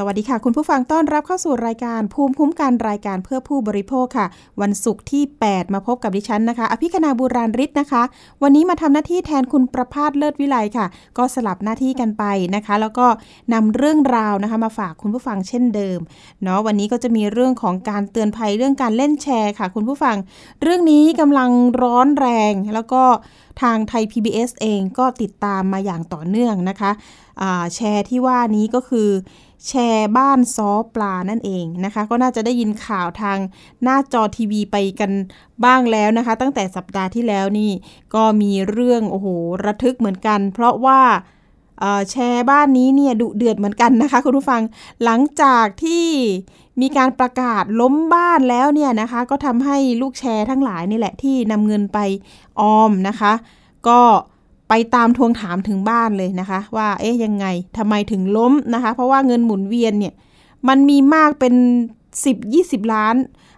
สวัสดีค่ะ คุณผู้ฟังต้อนรับเข้าสู่รายการภูมิคุ้มกันรายการเพื่อผู้บริโภคค่ะ วันศุกร์ที่ 8 มาพบกับดิฉันนะคะ อภิคณาบูราริศนะคะ วันนี้มาทำหน้าที่แทนคุณประพาสเลิศวิไลค่ะ ก็สลับหน้าที่กันไปนะคะ แล้วก็นำเรื่องราวนะคะ มาฝากคุณผู้ฟังเช่นเดิมเนาะวันนี้ก็จะมีเรื่องของการเตือนภัยเรื่องการเล่นแชร์ค่ะ คุณผู้ฟัง เรื่องนี้กำลังร้อนแรงแล้วก็ทางไทย PBS เองก็ติดตามมาอย่างต่อเนื่องนะคะะแชร์ที่ว่านี้ก็คือ แชร์บ้านซอปลานั่นเองนะคะ ก็น่าจะได้ยินข่าวทางหน้าจอทีวีไปกันบ้างแล้วนะคะ ตั้งแต่สัปดาห์ที่แล้วนี่ก็มีเรื่องโอ้โหระทึกเหมือนกัน เพราะว่าแชร์บ้านนี้เนี่ยดุเดือดเหมือนกันนะคะ คุณผู้ฟังหลังจากที่มีการประกาศล้มบ้านแล้วเนี่ยนะคะ ก็ทำให้ลูกแชร์ทั้งหลายนี่แหละที่นำเงินไปออมนะคะ ก็ ไปตามทวงถามถึงบ้านเลยนะคะ ว่าเอ๊ะยังไงทำไมถึงล้มนะคะ เพราะว่าเงินหมุนเวียนเนี่ยมันมีมากเป็น 10-20 ล้าน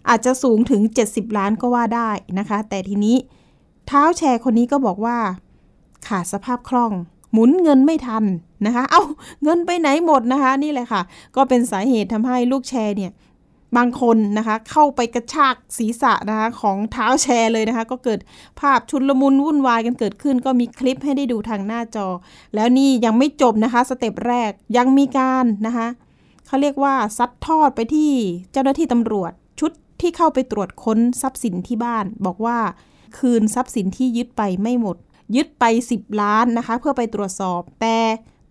อาจจะสูงถึง 70 ล้านก็ว่าได้นะคะ แต่ทีนี้เท้าแชร์คนนี้ก็บอกว่า ขาดสภาพคล่อง หมุนเงินไม่ทันนะคะ เอา้าเงินไปไหนหมดนะคะ นี่แหละค่ะ ก็เป็นสาเหตุทำให้ลูกแชร์เนี่ย บางคนนะคะเข้าไปกระชากศีรษะนะคะของเท้าแชร์เลยนะคะ ก็เกิดภาพชุนลมุนวุ่นวายกันเกิดขึ้น ก็มีคลิปให้ได้ดูทางหน้าจอ แล้วนี่ยังไม่จบนะคะสเต็ปแรกยังมีการนะคะเขาเรียกว่าซัดทอดไปที่เจ้าหน้าที่ตำรวจชุดที่เข้าไปตรวจค้นทรัพย์สินที่บ้าน บอกว่าคืนทรัพย์สินที่ยึดไปไม่หมด ยึดไป 10 ล้านนะคะ เพื่อไปตรวจสอบแต่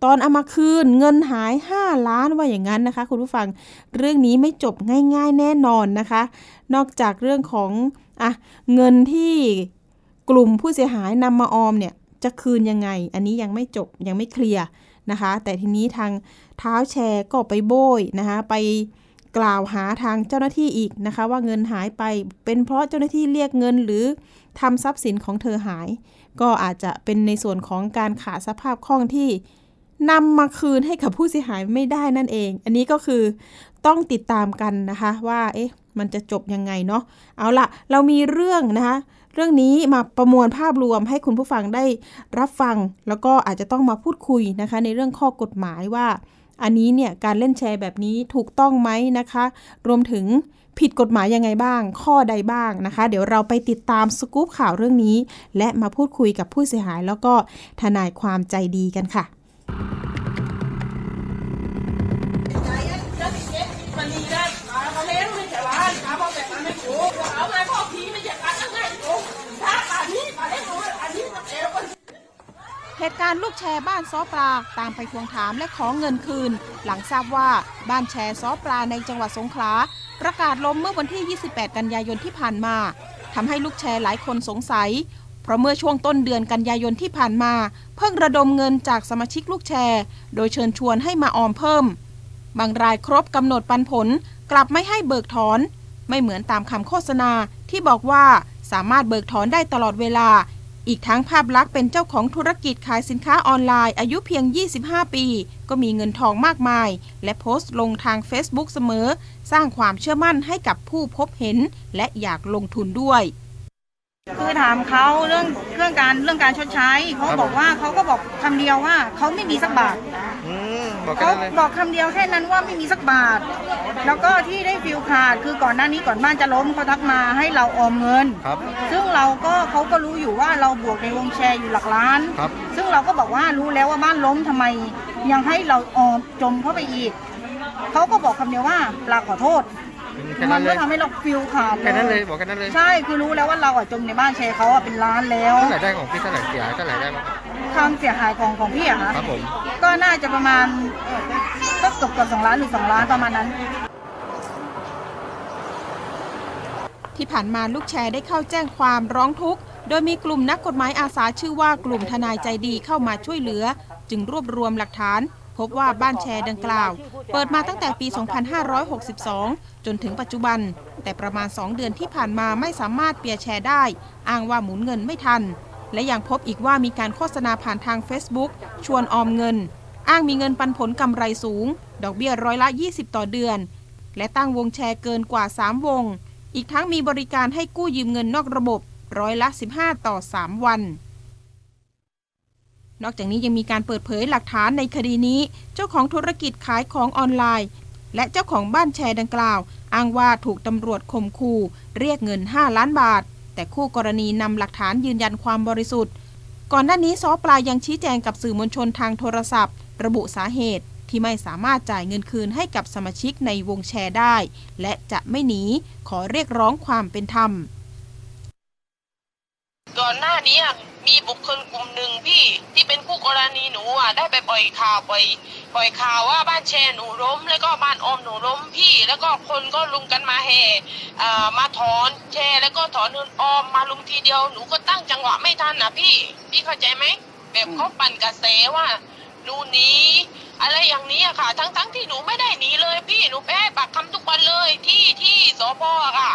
ตอนเอามาคืนเงินหาย 5 ล้านว่าอย่างนั้นนะคะ คุณผู้ฟังเรื่องนี้ไม่จบง่ายๆแน่นอนนะคะ นอกจากเรื่องของอะเงินที่กลุ่มผู้เสียหายนำมาออมเนี่ยจะคืนยังไง อันนี้ยังไม่จบยังไม่เคลียร์นะคะ แต่ทีนี้ทางเท้าแชร์ก็ไปโบยนะคะไปกล่าวหาทางเจ้าหน้าที่อีกนะคะ ว่าเงินหายไปเป็นเพราะเจ้าหน้าที่เรียกเงินหรือทำทรัพย์สินของเธอหาย ก็อาจจะเป็นในส่วนของการขาดสภาพคล่องที่ นำมาคืนให้กับผู้เสียหายไม่ได้นั่นเอง อันนี้ก็คือต้องติดตามกันนะคะว่าเอ๊ะมันจะจบยังไงเนาะเอาละเรามีเรื่องนะคะเรื่องนี้มาประมวลภาพรวมให้คุณผู้ฟังได้รับฟัง แล้วก็อาจจะต้องมาพูดคุยนะคะ ในเรื่องข้อกฎหมายว่า อันนี้เนี่ยการเล่นแชร์แบบนี้ถูกต้องไหมนะคะ รวมถึงผิดกฎหมายยังไงบ้าง ข้อใดบ้างนะคะ เดี๋ยวเราไปติดตามสกู๊ปข่าวเรื่องนี้ และมาพูดคุยกับผู้เสียหาย แล้วก็ทนายความใจดีกันค่ะ เหตุการณ์ลูกแชร์บ้านซอปลาตามไปทวงถามและขอเงินคืน หลังทราบว่าบ้านแชร์ซอปลาในจังหวัดสงขลาประกาศล้มเมื่อวันที่ 28 กันยายนที่ผ่านมาทำให้ลูกแชร์หลายคนสงสัย ราะเมื่อช่วงต้นเดือนกันยายนที่ผ่านมา เพิ่งระดมเงินจากสมาชิกลูกแชร์ โดยเชิญชวนให้มาออมเพิ่ม บางรายครบกำหนดปันผลกลับไม่ให้เบิกถอน ไม่เหมือนตามคำโฆษณาที่บอกว่าสามารถเบิกถอนได้ตลอดเวลา อีกทั้งภาพลักษณ์เป็นเจ้าของธุรกิจขายสินค้าออนไลน์อายุเพียง 25 ปี ก็มีเงินทองมากมาย และโพสต์ลงทาง Facebook เสมอ สร้างความเชื่อมั่นให้กับผู้พบเห็น และอยากลงทุนด้วย คือถามเขาเรื่องเรื่องการเรื่องการชดใช้เขาบอกว่าเขาก็บอกคำเดียวว่าเขาไม่มีสักบาทเขาบอกคำเดียวแค่นั้นว่าไม่มีสักบาท แล้วก็ที่ได้ feel ขาดคือก่อนหน้านี้ก่อนบ้านจะล้มเขาทักมาให้เราออมเงิน ซึ่งเราก็เขาก็รู้อยู่ว่าเราบวกในวงแชร์อยู่หลักล้าน ซึ่งเราก็บอกว่ารู้แล้วว่าบ้านล้มทำไม ยังให้เราออมจมเข้าไปอีกเขาก็บอกคำเดียวว่าปลาขอโทษ มันก็ทำให้เรา feel ขาดแค่นั้นเลยบอกแค่นั้นเลยใช่คือรู้แล้วว่าเราอะจมในบ้านแชร์เขาอะเป็นล้านแล้ว เท่าไหร่ได้ของพี่เท่าไหร่เสียเท่าไหร่ได้ความเสียหายของของพี่อะคะครับผมก็น่าจะประมาณก็เกือบเกือบสองล้านหรือสองล้านประมาณนั้น ที่ผ่านมาลูกแชร์ได้เข้าแจ้งความร้องทุกข์ โดยมีกลุ่มนักกฎหมายอาสาชื่อว่ากลุ่มทนายใจดีเข้ามาช่วยเหลือ จึงรวบรวมหลักฐาน พบว่าบ้านแชร์ดังกล่าว เปิดมาตั้งแต่ปี 2562 จนถึงปัจจุบัน แต่ประมาณ 2 เดือนที่ผ่านมาไม่สามารถเปียแชร์ได้ อ้างว่าหมุนเงินไม่ทัน และยังพบอีกว่ามีการโฆษณาผ่านทาง Facebook ชวนออมเงิน อ้างมีเงินปันผลกำไรสูง ดอกเบี้ยร้อยละ 20 ต่อเดือน และตั้งวงแชร์เกินกว่า 3 วง อีกทั้งมีบริการให้กู้ยืมเงินนอกระบบร้อยละ 15 ต่อ 3 วัน นอกจากนี้ยังมีการเปิดเผยหลักฐานในคดีนี้ เจ้าของธุรกิจขายของออนไลน์ และเจ้าของบ้านแชร์ดังกล่าว อ้างว่าถูกตำรวจข่มขู่เรียกเงิน 5 ล้านบาท แต่คู่กรณีนำหลักฐานยืนยันความบริสุทธิ์ ก่อนหน้านี้ซอปลายังชี้แจงกับสื่อมวลชนทางโทรศัพท์ ระบุสาเหตุที่ไม่สามารถจ่ายเงินคืนให้กับสมาชิกในวงแชร์ได้ และจะไม่หนีขอเรียกร้องความเป็นธรรม ก่อนหน้านี้ มีบุคคลกลุ่มหนึ่งพี่ที่เป็นคู่กรณีหนูอะได้ไปปล่อยข่าวปล่อยปล่อยข่าวว่าบ้านแชร์หนูล้ม แล้วก็บ้านอมหนูล้มพี่ แล้วก็คนก็ลุมกันมาแห่มาถอนแชร์แล้วก็ถอนเงินออมมาลุมทีเดียวหนูก็ตั้งจังหวะไม่ทันนะพี่ พี่เข้าใจไหมแบบเขาปั่นกระแสว่าหนูหนีอะไรอย่างนี้อะค่ะ ทั้งทั้งที่หนูไม่ได้หนีเลยพี่หนูไปให้ปากคำทุกวันเลยที่ที่สพอะค่ะ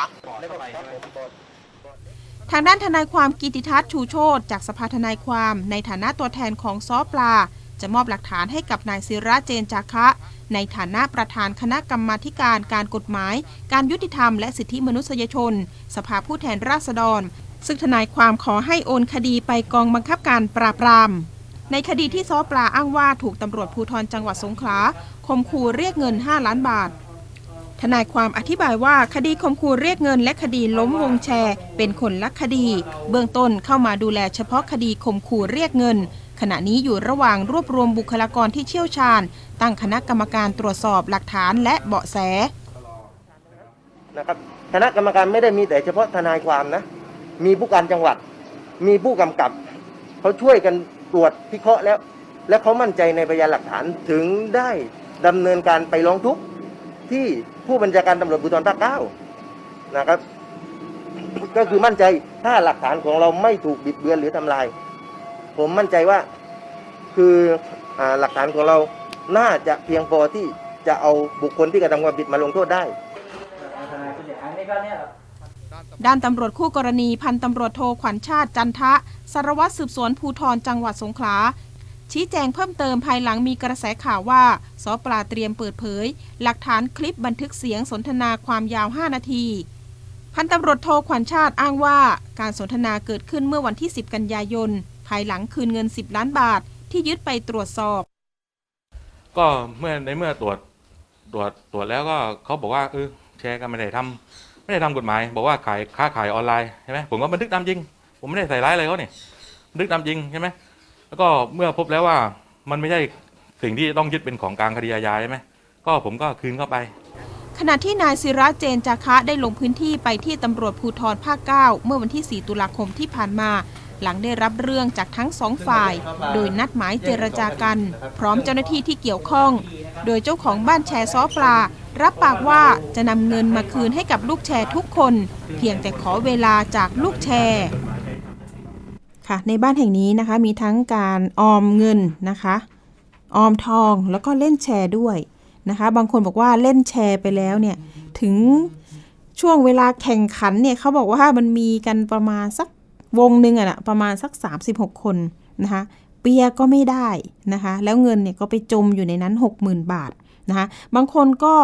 ทางด้านทนายความกิติทัศน์ชูโชตจากสภาทนายความในฐานะตัวแทนของซอปลา จะมอบหลักฐานให้กับนายศิระเจนจาคะ ในฐานะประธานคณะกรรมาการการกฎหมาย การยุติธรรมและสิทธิมนุษยชน สภาผู้แทนราษฎร ซึ่งทนายความขอให้โอนคดีไปกองบังคับการปราบปรามในคดีที่ซอปลาอ้างว่าถูกตำรวจภูธรจังหวัดสงขลาข่มขู่เรียกเงิน 5 ล้านบาท ทนายความอธิบายว่าคดีข่มขู่เรียกเงินและคดีล้มวงแชร์ เป็นคนละคดี เบื้องต้นเข้ามาดูแลเฉพาะคดีข่มขู่เรียกเงิน ขณะนี้อยู่ระหว่างรวบรวมบุคลากรที่เชี่ยวชาญ ตั้งคณะกรรมการตรวจสอบหลักฐานและเบาะแสนะครับคณะกรรมการไม่ได้มีแต่เฉพาะทนายความนะ มีผู้การจังหวัด มีผู้กำกับ เขาช่วยกันตรวจพิเคราะห์แล้ว และเขามั่นใจในพยานหลักฐานถึงได้ดำเนินการไปร้องทุกข์ที่ ผู้บัญชาการตำรวจภูธรภาคเก้านะครับ ก็คือมั่นใจถ้าหลักฐานของเราไม่ถูกบิดเบือนหรือทำลาย ผมมั่นใจว่าคืออหลักฐานของเราน่าจะเพียงพอที่จะเอาบุคคลที่กระทำความผิดมาลงโทษได้ด้านตำรวจคู่กรณีพันตำรวจโทขวัญชาติจันทะสารวัตรสืบสวนภูธรจังหวัดสงขลา ชี้แจงเพิ่มเติมภายหลังมีกระแสข่าวว่าสปลาเตรียมเปิดเผย หลักฐานคลิปบันทึกเสียงสนทนาความยาว 5 นาที พันตำรวจโทขวัญชาติอ้างว่า การสนทนาเกิดขึ้นเมื่อวันที่ 10 กันยายน ภายหลังคืนเงิน 10 ล้านบาทที่ยึดไปตรวจสอบ ก็เมื่อในเมื่อตรวจตรวจตรวจแล้วก็เขาบอกว่าเออแชร์กันไม่ได้ทำไม่ได้ทำกฎหมาย บอกว่าขายค้าขายออนไลน์ใช่ไหมผมก็บันทึกตามจริง ผมไม่ได้ใส่ร้ายอะไรเขาเนี่ยบันทึกตามจริงใช่ไหม แล้วก็เมื่อพบแล้วว่ามันไม่ใช่สิ่งที่ต้องยึดเป็นของกลางคดีอาญาใช่ไหมก็ผมก็คืนเข้าไป ขณะที่นายศิระเจนจาคะได้ลงพื้นที่ไปที่ตำรวจภูธรภาค 9 เมื่อวันที่ 4 ตุลาคมที่ผ่านมา หลังได้รับเรื่องจากทั้งสองฝ่าย โดยนัดหมายเจรจากัน พร้อมเจ้าหน้าที่ที่เกี่ยวข้อง โดยเจ้าของบ้านแชร์ซ้อปลา รับปากว่าจะนำเงินมาคืนให้กับลูกแชร์ทุกคน เพียงแต่ขอเวลาจากลูกแชร์ ค่ะ ในบ้านแห่งนี้นะคะมีทั้งการออมเงินนะคะ ออมทองแล้วก็เล่นแชร์ด้วยนะคะ บางคนบอกว่าเล่นแชร์ไปแล้วเนี่ยถึงช่วงเวลาแข่งขันเนี่ยเขาบอกว่ามันมีกันประมาณสักวงหนึ่งอะนะประมาณสัก 36 คนนะคะ เปียก็ไม่ได้นะคะ แล้วเงินเนี่ยก็ไปจมอยู่ในนั้น 60,000 บาทนะคะบางคนก็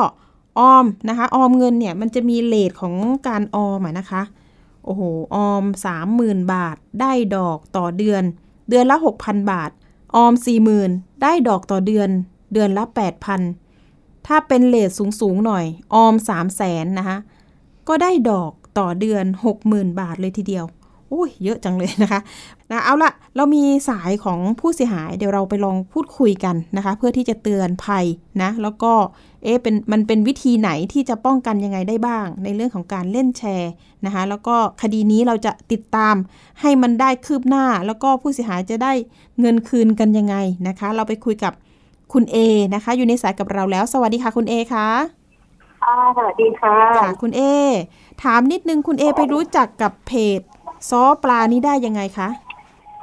ออมนะคะ ออมเงินเนี่ยมันจะมีเลทของการออมอะนะคะ โอ้โห ออม 30,000 บาท ได้ดอกต่อเดือน เดือนละ 6,000 บาท ออม 40,000 ได้ดอกต่อเดือน เดือนละ 8,000 ถ้าเป็นเลทสูง ๆ หน่อย ออม 3 0 0แสนนะคะ ก็ได้ดอกต่อเดือน 60,000 บาทเลยทีเดียว โอ้ย เยอะจังเลยนะคะ นะเอาละเรามีสายของผู้เสียหาย เดี๋ยวเราไปลองพูดคุยกันนะคะ เพื่อที่จะเตือนภัยนะแล้วก็เอ๊ะเป็นมันเป็นวิธีไหนที่จะป้องกันยังไงได้บ้าง ในเรื่องของการเล่นแชร์นะคะแล้วก็คดีนี้เราจะติดตามให้มันได้คืบหน้า แล้วก็ผู้เสียหายจะได้เงินคืนกันยังไงนะคะ เราไปคุยกับคุณเอนะคะ อยู่ในสายกับเราแล้ว สวัสดีค่ะคุณเอคะค่ะสวัสดีค่ะค่ะคุณเอถามนิดนึงคุณเอไปรู้จักกับเพจซอปลานี้ได้ยังไงคะ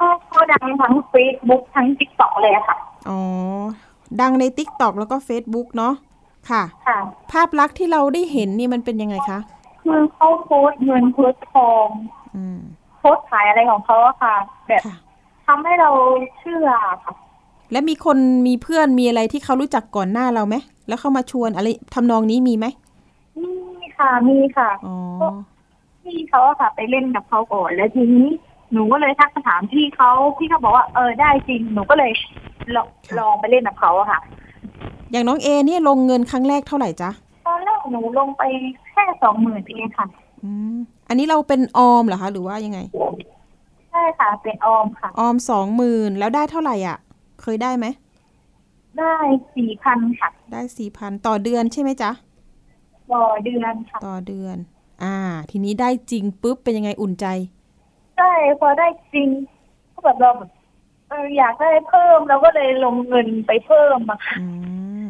ก็ก็ดังทั้ง Facebook ทั้ง TikTok เลยอะค่ะ อ๋อ ดังใน t ิ k t o k แล้วก็ Facebook เนาะ ค่ะ ค่ะ ภาพลักษณ์ที่เราได้เห็นนี่มันเป็นยังไงคะ คือเขาโพสต์เงินโพสต์ทองอืมโพสต์ขายอะไรของเขาอะค่ะ แบบค่ะทำให้เราเชื่อค่ะ และมีคนมีเพื่อนมีอะไรที่เขารู้จักก่อนหน้าเราไหม แล้วเข้ามาชวนอะไรทำนองนี้มีไหมค่ะ มีค่ะ อ๋อพี่เขาอะค่ะ ไปเล่นกับเขาก่อนแล้วทีนี้ หนูก็เลยทักไปถามพี่เขาพี่เขาบอกว่าเออได้จริงหนูก็เลยลองลองไปเล่นกับเขาอะค่ะ อย่างน้องเอเนี่ยลงเงินครั้งแรกเท่าไหร่จ๊ะตอนแรกหนูลงไปแค่สองหมื่นเองค่ะ อืมอันนี้เราเป็นออมเหรอคะ หรือว่ายังไงใช่ค่ะ เป็นออมค่ะ ออมสองหมื่นแล้วได้เท่าไหร่อะ เคยได้ไหมได้สี่พันค่ะ ได้สี่พันต่อเดือนใช่ไหมจ๊ะต่อเดือนค่ะ ต่อเดือน อ่า ทีนี้ได้จริงปุ๊บเป็นยังไงอุ่นใจ ใช่พอได้จริงก็แบบเราแบบเอออยากได้เพิ่มเราก็เลยลงเงินไปเพิ่มอะค่ะอืม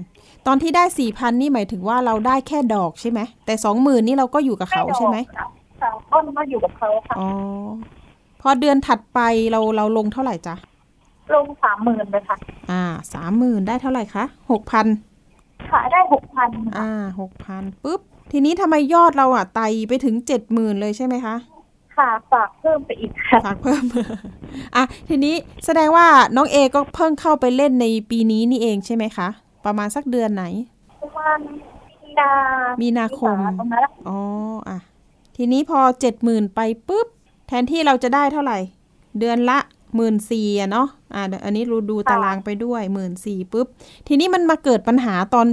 ตอนที่ได้สี่พันนี่หมายถึงว่าเราได้แค่ดอกใช่ไหมแต่สองหมื่นนี่เราก็อยู่กับเขาใช่ไหมค่ะค่ะต้นก็อยู่กับเขาค่ะอ๋อพอเดือนถัดไปเราเราลงเท่าไหร่จ๊ะลงสามหมื่นเลยค่ะ อ่าสามหมื่นได้เท่าไหร่คะหกพันค่ะได้หกพันอ่าหกพันปุ๊บ ทีนี้ทำไมยอดเราอะไตไปถึงเจ็ดหมื่นเลยใช่ไหมคะ ค่ะฝากเพิ่มไปอีกค่ะฝากเพิ่มอะทีนี้แสดงว่าน้องเอก็เพิ่งเข้าไปเล่นในปีนี้นี่เองใช่ไหมคะ ประมาณสักเดือนไหนประมาณมีนามีมีนาคมตรงนั้นแหละอ๋ออะทีนี้พอเจ็ดหมื่นไปปุ๊บ แทนที่เราจะได้เท่าไหร่ เดือนละหมื่นสี่อะเนาะอะเดี๋ยวอันนี้รูดูตารางไปด้วยหมื่นสี่ปุ๊บ ทีนี้มันมาเกิดปัญหาตอน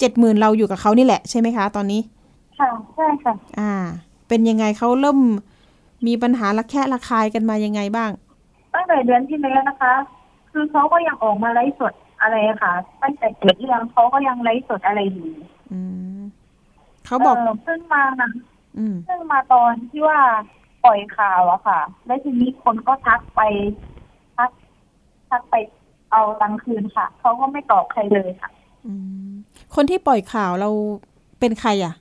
เจ็ดหมื่นเราอยู่กับเขานี่แหละใช่ไหมคะ ตอนนี้ ค่ะ ใช่ค่ะ อ่า เป็นยังไงเขาเริ่ม มีปัญหาระแคะระคายกันมายังไงบ้าง ตั้งแต่เดือนที่แล้วนะคะ คือเขาก็ยังออกมาไลฟ์สดอะไรอะค่ะ ตั้งแต่เกิดเรื่องเขาก็ยังไลฟ์สดอะไรอยู่อืมเขาบอกเเพิ่งมานะอืมเพิ่งมาตอนที่ว่าปล่อยข่าวอะค่ะ แล้วทีนี้คนก็ทักไปทักทักไปเอาตังค์คืนค่ะเขาก็ไม่ตอบใครเลยค่ะอืมคนที่ปล่อยข่าวเราเป็นใครอะ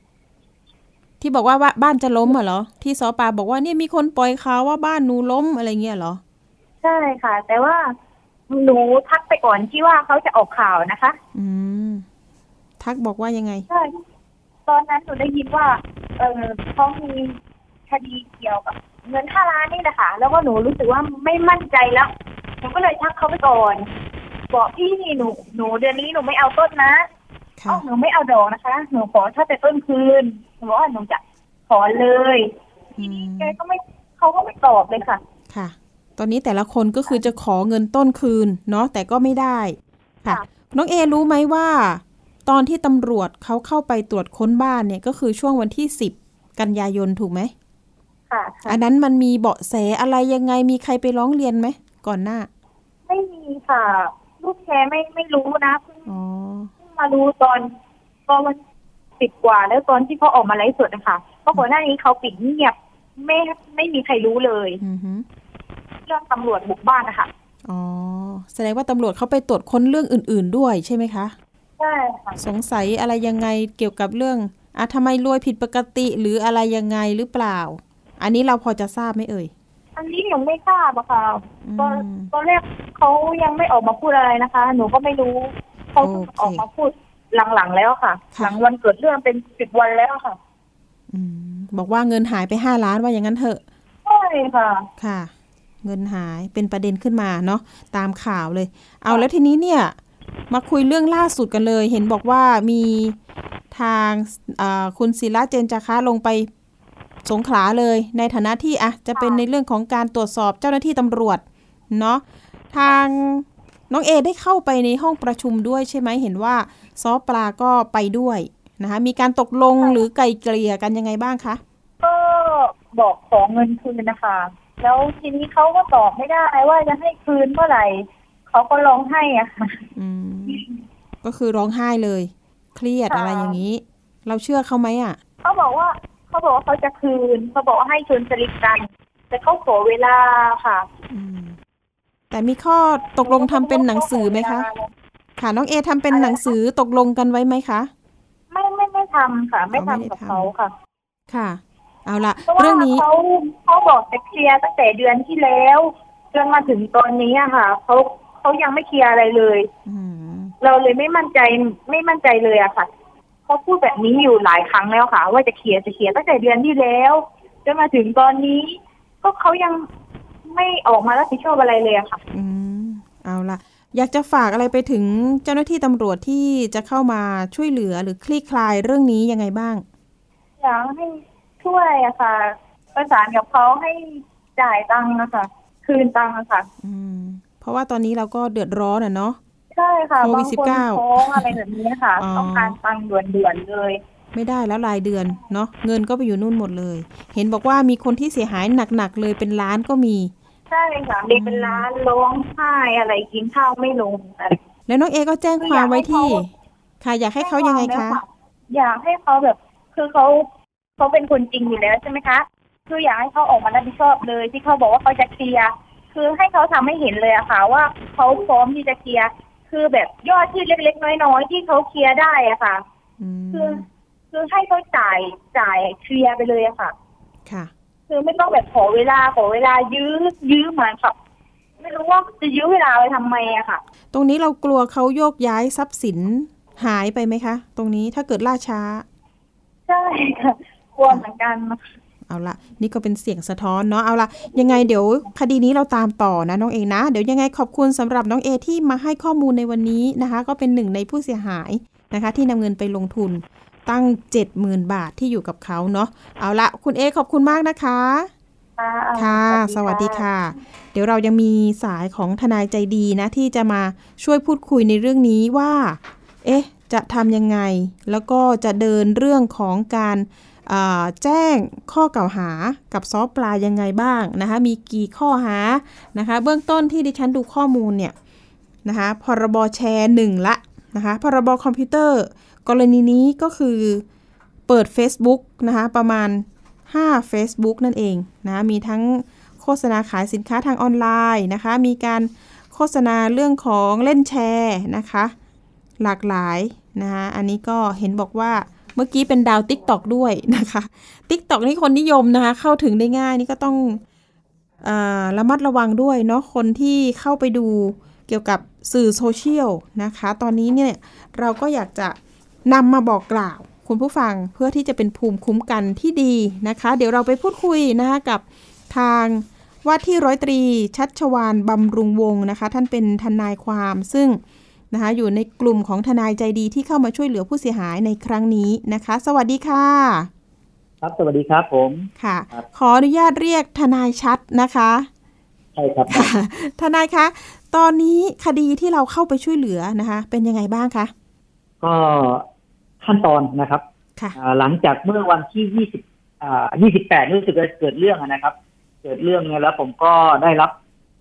ที่บอกว่าว่าบ้านจะล้มอะเหรอ ที่ซอปาบอกว่าเนี่ยมีคนปล่อยข่าวว่าบ้านหนูล้มอะไรเงี้ยเหรอ ใช่ค่ะ แต่ว่าหนูทักไปก่อนที่ว่าเขาจะออกข่าวนะคะ อืม ทักบอกว่ายังไงใช่ตอนนั้นหนูได้ยินว่า เออเขามีคดีเกี่ยวกับ เงินห้าล้านนี่แหละค่ะ แล้วก็หนูรู้สึกว่าไม่มั่นใจแล้วหนูก็เลยทักเขาไปก่อน บอกพี่หนูหนูเดือนนี้หนูไม่เอาต้นนะค่ะ เอ้าหนูไม่เอาดอกนะคะ หนูขอถ้าแต่ต้นคืนหนูบอกว่าหนูจะขอเลยอืมแกก็ไม่เขาก็ไม่ตอบเลยค่ะ ค่ะ ตอนนี้แต่ละคนก็คือจะขอเงินต้นคืน เนาะแต่ก็ไม่ได้ค่ะค่ะ น้องเอรู้ไหมว่า ตอนที่ตำรวจเขาเข้าไปตรวจค้นบ้านเนี่ยก็คือช่วงวันที่สิบกันยายนถูกไหมค่ะค่ะอันนั้นมันมีเบาะแสอะไรยังไงมีใครไปร้องเรียนไหมก่อนหน้า ไม่มีค่ะ ลูกแชร์ไม่ไม่รู้นะเพิ่งอ๋อเพิ่ง มารู้ตอนตอนวันสิบกว่า แล้วตอนที่เขาออกมาไลฟ์สดนะคะเพราะก่อนหน้านี้เขาปิดเงียบไม่ไม่มีใครรู้เลยอือฮึเรื่องตำรวจบุกบ้านนะคะอ๋อแสดงว่าตำรวจเขาไปตรวจค้นเรื่องอื่น ๆ ด้วยใช่ไหมคะใช่ค่ะสงสัยอะไรยังไงเกี่ยวกับเรื่องอะทำไมรวยผิดปกติหรืออะไรยังไงหรือเปล่า อันนี้เราพอจะทราบไหมเอ่ยอันนี้หนูไม่ทราบอะค่ะอืมตอนตอนแรกเขายังไม่ออกมาพูดอะไรนะคะ หนูก็ไม่รู้ เขาเพิ่งโอเคออกมาพูดหลังๆแล้วค่ะค่ะ หลังวันเกิดเรื่องเป็นสิบวันแล้วค่ะ อืมบอกว่าเงินหายไปห้าล้านว่าอย่างนั้นเถอะใช่ค่ะ ค่ะ เงินหายเป็นประเด็นขึ้นมาเนาะตามข่าวเลย เอาแล้วทีนี้เนี่ย มาคุยเรื่องล่าสุดกันเลย เห็นบอกว่ามีทางอ่าคุณศิระเจนจาคะลงไปสงขลาเลยในฐานะที่อะจะเป็นในเรื่องของการตรวจสอบเจ้าหน้าที่ตำรวจเนาะทาง น้องเอได้เข้าไปในห้องประชุมด้วยใช่ไหมเห็นว่าซอปลาก็ไปด้วยนะคะมีการตกลงหรือไกลเกลี่ยกันยังไงบ้างคะก็บอกขอเงินคืนนะคะ แล้วทีนี้เขาก็ตอบไม่ได้ว่าจะให้คืนเมื่อไหร่เขาก็ร้องไห้อะค่ะอืมก็คือร้องไห้เลย เครียดค่ะอะไรอย่างนี้ เราเชื่อเขาไหมอะเขาบอกว่าเขาบอกว่าเขาจะคืนเขาบอกว่าให้คืนสลิปกัน แต่เขาขอเวลาค่ะอืม แต่มีข้อตกลงทำเป็นหนังสือไหมคะ ค่ะน้องเอทำเป็นหนังสือตกลงกันไว้ไหมคะ ไม่ไม่ไม่ทำค่ะ ไม่อ๋อไม่ทำได้กับทำเขาค่ะ ค่ะ เอาละเพราะว่าเรื่องนี้เขาเขาบอกจะเคลียร์ตั้งแต่เดือนที่แล้วจนมาถึงตอนนี้อะค่ะเขาเขายังไม่เคลียร์อะไรเลยอืมเราเลยไม่มั่นใจไม่มั่นใจเลยอะค่ะเขาพูดแบบนี้อยู่หลายครั้งแล้วค่ะ ว่าจะเคลียร์จะเคลียร์ตั้งแต่เดือนที่แล้วจนมาถึงตอนนี้ ก็เขายัง ไม่ออกมารับผิดชอบอะไรเลยอะค่ะ อืมเอาละอยากจะฝากอะไรไปถึงเจ้าหน้าที่ตำรวจที่จะเข้ามาช่วยเหลือหรือคลี่คลายเรื่องนี้ยังไงบ้างออยากให้ช่วยอะค่ะ ประสานกับเขาให้จ่ายตังค์นะคะคืนตังค์อะค่ะ อืม เพราะว่าตอนนี้เราก็เดือดร้อนอะเนาะ ใช่ค่ะ โควิบาดงคน19ท้องอะไรแบบนี้ค่ะ อ๋อ ต้องการตังค์ด่วนๆเลย ไม่ได้แล้วรายเดือนเนาะเงินก็ไปอยู่นู่นหมดเลย เห็นบอกว่ามีคนที่เสียหายหนักๆเลยเป็นล้านก็มี ใช่ค่ะเด็กเป็นล้านร้องไห้อะไรกินข้าวไม่ลงอะไรแล้วน้องเอก็แจ้งความไว้ที่ ค่ะอยากให้เขายังไงคะ อยากให้เขาแบบ คือเขาเขาเป็นคนจริงอยู่แล้วใช่ไหมคะคืออยากให้เขาออกมารับผิดชอบเลย ที่เขาบอกว่าเขาจะเคลียร์คือให้เขาทำให้เห็นเลยอะค่ะ ว่าเขาพร้อมที่จะเคลียร์คือแบบยอดที่เล็กๆน้อยๆที่เขาเคลียร์ได้อะค่ะอืมคือ คือให้เขาจ่ายจ่ายเคลียร์ไปเลยอะค่ะ ค่ะ คือไม่ต้องแบบขอเวลาขอเวลายื้อยื้อมาค่ะ ไม่รู้ว่าจะยื้อเวลาไปทำไมอะค่ะ ตรงนี้เรากลัวเขาโยกย้ายทรัพย์สินหายไปไหมคะ ตรงนี้ถ้าเกิดล่าช้า ใช่ค่ะกลัวเหมือนกันเอาละนี่ก็เป็นเสียงสะท้อนเนาะเอาละยังไงเดี๋ยวคดีนี้เราตามต่อนะน้องเองนะ เดี๋ยวยังไงขอบคุณสำหรับน้องเอที่มาให้ข้อมูลในวันนี้นะคะ ก็เป็นหนึ่งในผู้เสียหายนะคะ ที่นำเงินไปลงทุน ตั้ง 70,000 บาทที่อยู่กับเขาเนาะเอาละคุณเอขอบคุณมากนะคะค่ะ สวัสดีค่ะ เดี๋ยวเรายังมีสายของทนายใจดีนะ ที่จะมาช่วยพูดคุยในเรื่องนี้ว่า เอ๊ะ จะทำยังไง แล้วก็จะเดินเรื่องของการอ่าแจ้งข้อกล่าวหากับซอปลายังไงบ้างนะคะ มีกี่ข้อหานะคะ เบื้องต้นที่ดิฉันดูข้อมูลเนี่ยนะคะ พรบแชร์หนึ่งละนะคะ พรบคอมพิวเตอร์ กรณีนี้ก็คือเปิด Facebook นะคะประมาณ 5 Facebook นั่นเองนะมีทั้งโฆษณาขายสินค้าทางออนไลน์นะคะ มีการโฆษณาเรื่องของเล่นแชร์นะคะ หลากหลายนะคะอันนี้ก็เห็นบอกว่าเมื่อกี้เป็นดาว t ิ k t o k ด้วยนะคะ t ิ k t o k นี่คนนิยมนะคะ เข้าถึงได้ง่ายนี่ก็ต้องอระมัดระวังด้วยเนาะคนที่เข้าไปดูเกี่ยวกับสื่อโซเชียลนะคะ ตอนนี้เนี่ยเราก็อยากจะ นำมาบอกกล่าว คุณผู้ฟังเพื่อที่จะเป็นภูมิคุ้มกันที่ดีนะคะ เดี๋ยวเราไปพูดคุยนะคะกับทางว่าที่ร้อยตรีชัชวานบำรุงวงศ์นะคะ ท่านเป็นทนายความซึ่งนะคะอยู่ในกลุ่มของทนายใจดีที่เข้ามาช่วยเหลือผู้เสียหายในครั้งนี้นะคะ สวัสดีค่ะ ครับสวัสดีครับผมค่ะครับขออนุญาตเรียกทนายชัดนะคะใช่ครับค่ะทนายคะตอนนี้คดีที่เราเข้าไปช่วยเหลือนะคะ เป็นยังไงบ้างคะก็ ขั้นตอนนะครับค่ะอ่าหลังจากเมื่อวันที่ยี่สิบอ่ายี่สิบแปดรู้สึกจะเกิดเรื่องอะนะครับ เกิดเรื่องเนี่ยแล้วผมก็ได้รับ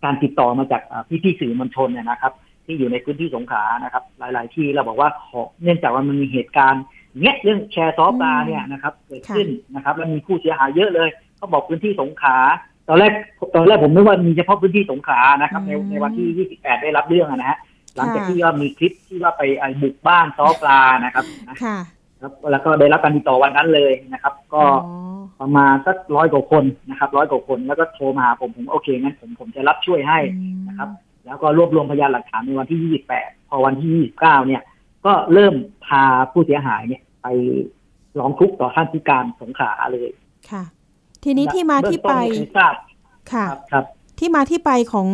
การติดต่อมาจากอ่าพี่ๆสื่อมวลชนเนี่ยนะครับ ที่อยู่ในพื้นที่สงขลานะครับ หลาย ๆ ที่เราบอกว่าขอเนื่องจากว่ามันมีเหตุการณ์เนี้ยเรื่องแชร์ซอฟต์แวร์เนี่ยนะครับ เกิดขึ้นนะครับ แล้วมีผู้เสียหายเยอะเลยเขาบอกพื้นที่สงขลาตอนแรกตอนแรกผมนึกว่ามีเฉพาะพื้นที่สงขลานะครับ ในอืมในวันที่ยี่สิบแปดได้รับเรื่องอะนะฮะ หลังจากค่ะที่ว่ามีคลิปที่ว่าไปไอ้บุกบ้านซอปลานะครับนะค่ะครับ แล้วก็ได้รับการติดต่อวันนั้นเลยนะครับ ก็อ๋อประมาณสักร้อยกว่าคนนะครับร้อยกว่าคนแล้วก็โทรมาหาผมผมโอเคงั้นผมผมจะรับช่วยให้อืมนะครับ แล้วก็รวบรวมพยานหลักฐานในวันที่ 28 พอวันที่ 29 เนี่ย ก็เริ่มพาผู้เสียหายเนี่ย ไปร้องทุกข์ต่อท่านผู้การสงขลาเลยค่ะ ทีนี้ที่มาที่ไปเบื้องต้นเนี่ยทราบค่ะครับครับ ที่มาที่ไปของ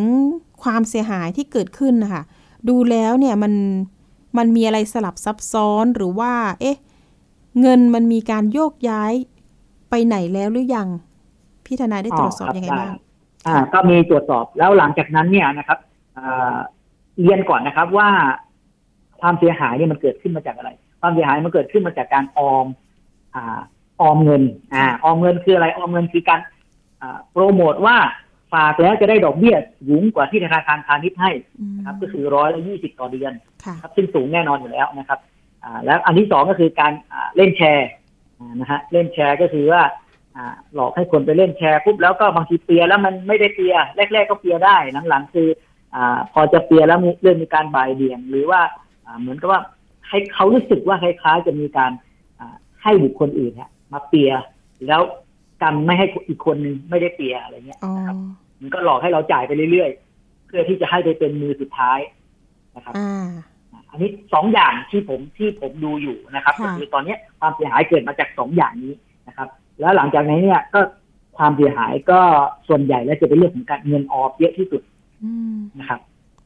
ความเสียหายที่เกิดขึ้นนะคะ ดูแล้วเนี่ยมันมันมีอะไรสลับซับซ้อนหรือว่า เอ๊ะ เงินมันมีการโยกย้ายไปไหนแล้วหรือยัง พี่ทนายได้ตรวจสอบยังไงบ้างอ่า ก็มีตรวจสอบแล้วหลังจากนั้นเนี่ยนะครับอ่าเรียนก่อนนะครับว่าความเสียหายเนี่ยมันเกิดขึ้นมาจากอะไร ความเสียหายมันเกิดขึ้นมาจากการออม อ่า ออมเงิน อ่า ออมเงินคืออะไร ออมเงินคือการอ่าโปรโมทว่า ฝากแล้วจะได้ดอกเบี้ยสูงกว่าที่ธนาคารพาณิชย์ให้อืมนะครับ ก็คือร้อยละยี่สิบต่อเดือนค่ะครับซึ่งสูงแน่นอนอยู่แล้วนะครับอ่าแล้วอันที่สองก็คือการอ่าเล่นแชร์อ่านะฮะเล่นแชร์ก็คือว่าอ่าหลอกให้คนไปเล่นแชร์ปุ๊บแล้วก็บางทีเปียร์แล้วมันไม่ได้เปียร์แรก ๆ ก็เปียร์ได้หลังๆคืออ่าพอจะเปียร์แล้วมีเริ่มมีการบ่ายเบี่ยง หรือว่าอ่าเหมือนกับว่าให้เขารู้สึกว่าคล้ายๆจะมีการอ่าให้บุคคลอื่นเนี่ยมาเปียร์แล้ว กันไม่ให้อีกคนนึงไม่ได้เปียร์อะไรเงี้ยอ๋อนะครับมันก็หลอกให้เราจ่ายไปเรื่อยๆ เพื่อที่จะให้ไปเป็นมือสุดท้ายนะครับอ่าอันนี้สองอย่างที่ผมที่ผมดูอยู่นะครับค่ะก็คือตอนเนี้ยความเสียหายเกิดมาจากสองอย่างนี้นะครับ แล้วหลังจากนี้เนี่ยก็ความเสียหายก็ส่วนใหญ่แล้วจะเป็นเรื่องของการเงินออมเยอะที่สุดอืมนะครับ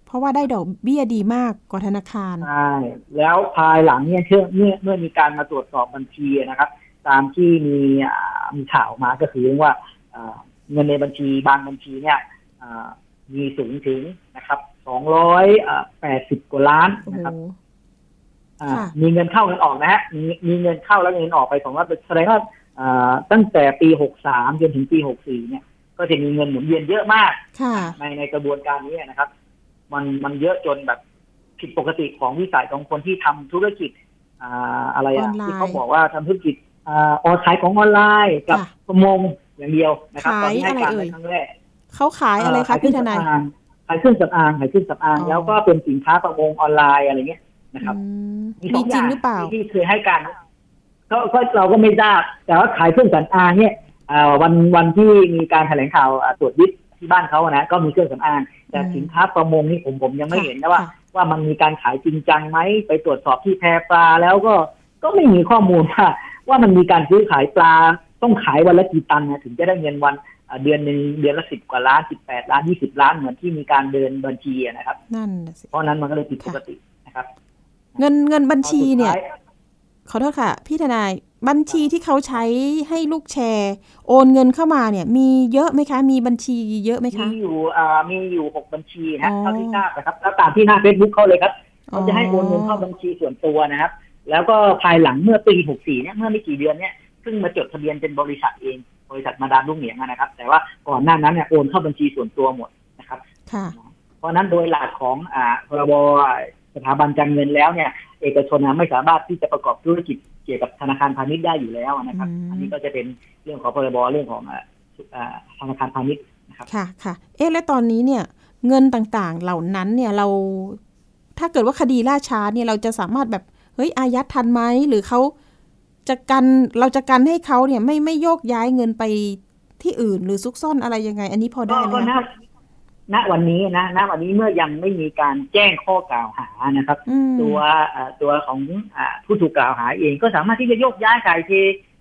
เพราะว่าได้ดอกเบี้ยดีมากกว่าธนาคารใช่แล้วภายหลังเนี่ยเชื่อเมื่อเมื่อมีการมาตรวจสอบบัญชีนะครับ ตามที่มีอ่ามีข่าวมาก็คือเรื่องว่าอ่าเงินในบัญชีบางบัญชีเนี่ยอ่ามีสูงถึงนะครับสองร้อยแปดสิบกว่าล้านโอ้โหนะครับอ่าค่ะมีเงินเข้าเงินออกนะฮะมีมีเงินเข้าแล้วเงินออกไปของว่าแสดงว่าอ่าตั้งแต่ปีหกสามจนถึงปีหกสี่เนี่ย ก็จะมีเงินหมุนเวียนเยอะมากค่ะในในกระบวนการนี้นะครับ มันมันเยอะจนแบบผิดปกติของวิสัยของคนที่ทำธุรกิจอ่าอะไรออะอนไลน์ที่เขาบอกว่าทำธุรกิจ อ่าออนขายของออนไลน์กับค่ะประมงอย่างเดียวนะครับขายตอนที่ให้การอะไรเอ่ในยครั้งแรกเขาขายอะไรเคะพี่ทนายขายเครื่องสำอางขายเครื่องสำอางอ๋อแล้วก็เป็นสินค้าประมงออนไลน์อะไรเงี้ยนะครับอืมมีมีสองจริงย่าหรือเปล่าที่ที่เคยให้การก็ก็เราก็ไม่ทราบแต่ว่าขายเครื่องสำอางเนี่ยอ่าวันวันที่มีการแถลงข่าวอ่าตรวจยึดที่บ้านเขาอะนะก็มีเครื่องสำอางแต่อืมสินค้าประมงนี่ผมผมยังไม่ค่ะเห็นนะว่าค่ะว่ามันมีการขายจริงจังไหมไปตรวจสอบที่แพปลาแล้วก็ก็ไม่มีข้อมูลว่า ว่ามันมีการซื้อขายปลาต้องขายวันละกี่ตันนะถึงจะได้เงินวันอ่าเดือนหนึ่งเดือนละสิบกว่าล้านสิบแปดล้านยี่สิบล้านเหมือนที่มีการเดินบัญชีอะนะครับนั่นน่ะสิเพราะฉะนั้นมันก็เลยผิดปกตินะครับ เงินเงินบัญชีเนี่ยสุดท้าขอโทษค่ะ พี่ทนายบัญชีที่เขาใช้ให้ลูกแชร์ โอนเงินเข้ามาเนี่ย มีเยอะไหมคะ มีบัญชีเยอะไหมคะ มีอยู่อ่ามีอยู่หกบัญชีนะอ๋อเท่าที่ทราบนะครับแล้วตามที่หน้าเฟซบุ๊กเขาเลยครับเขาจะให้โอนเงินเข้าบัญชีส่วนตัวนะครับ แล้วก็ภายหลังเมื่อปีหกสี่เนี่ย เมื่อไม่กี่เดือนเนี่ยเพิ่งมาจดทะเบียนเป็นบริษัทเอง บริษัทมาดามลุงเหนียงอะนะครับ แต่ว่าก่อนหน้านั้นเนี่ยโอนเข้าบัญชีส่วนตัวหมดนะครับค่ะเพราะฉะนั้นโดยหลักของอ่าพรบสถาบันการเงินแล้วเนี่ย เอกชนนะไม่สามารถที่จะประกอบธุรกิจเกี่ยวกับธนาคารพาณิชย์ได้อยู่แล้วนะครับอืมอันนี้ก็จะเป็นเรื่องของพรบเรื่องของอ่าอ่าธนาคารพาณิชย์นะครับ ค่ะค่ะ เอ๊ะและตอนนี้เนี่ยเงินต่างๆเหล่านั้นเนี่ยเราถ้าเกิดว่าคดีล่าช้าเนี่ยเราจะสามารถแบบ เฮ้ยอายัดทันไหมหรือเขาจะกันเราจะกันให้เขาเนี่ยไม่ไม่โยกย้ายเงินไปที่อื่น หรือซุกซ่อนอะไรยังไง อันนี้พอก็ได้ไหมก็คะณณวันนี้นะณวันนี้เมื่อยังไม่มีการแจ้งข้อกล่าวหานะครับอืมตัวเอ่อตัวของอ่าผู้ถูกกล่าวหาเองก็สามารถที่จะโยกย้ายถ่ายเท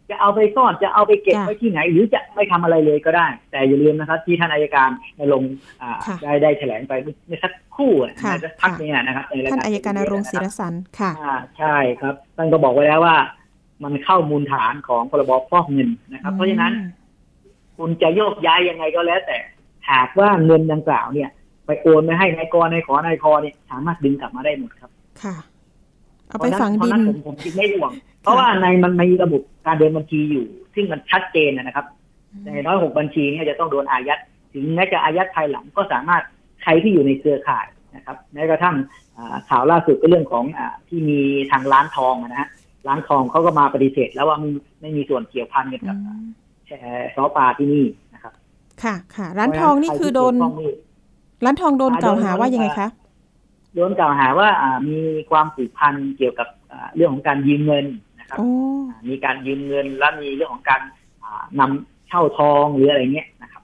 จะเอาไปซ่อนจะเอาไปเก็บจ้ะไว้ที่ไหน หรือจะไม่ทำอะไรเลยก็ได้ แต่อย่าลืมนะครับ ที่ท่านอายการในลงค์อ่าค่ะได้ได้แถลงไปเมื่อสักครู่อะค่ะน่าจะพักเนี้นะครับในรท่านอายการนรงค์ศิรนะคบสันค่ะอ่าใช่ครับท่านก็บอกไว้แล้วว่า มันเข้ามูลฐานของพรบฟอกเงินนะครับ เพราะฉะนั้น คุณจะโยกย้ายยังไงก็แล้ว แต่หากว่าเงินดังกล่าวเนี่ย ไปโอนไปให้นายกนายขอนายคอเนี่ยสามารถดึงกลับมาได้หมดครับ ค่ะ เอาไปฝังเพราะดิฉะนนั้นผมผมคิดไม่ห่วง เพราะว่าในมันมีระบบการเดินบัญชีอยู่ ซึ่งมันชัดเจนนะครับ ในน้อยหกบัญชีเนี่ยจะต้องโดนอายัด ถึงแม้จะอายัดภายหลังก็สามารถใครที่อยู่ในเครือข่ายนะครับแม้กระทั่งอ่าข่าวล่าสุดก็เรื่องของอาที่มีทางร้านทองอะนะฮะร้านทองเขาก็มาปฏิเสธ แล้วว่าไม่ไม่มีส่วนเกี่ยวพันกันกับแชร์ซอปลาที่นี่นะครับ ค่ะค่ะ ร้านทองนี่คือโดนใรที่เกี่ยวข้องนี่ร้านทองโดนกล่าวหาว่ายังไงคะโดนกล่าวหาว่าอ่ามีความผูกพันเกี่ยวกับอ่าเรื่องของการยืมเงิน นะครับโอ้อ่ามีการยืมเงินและมีเรื่องของการอ่านำเช่าทองหรืออะไรเงี้ยนะครับ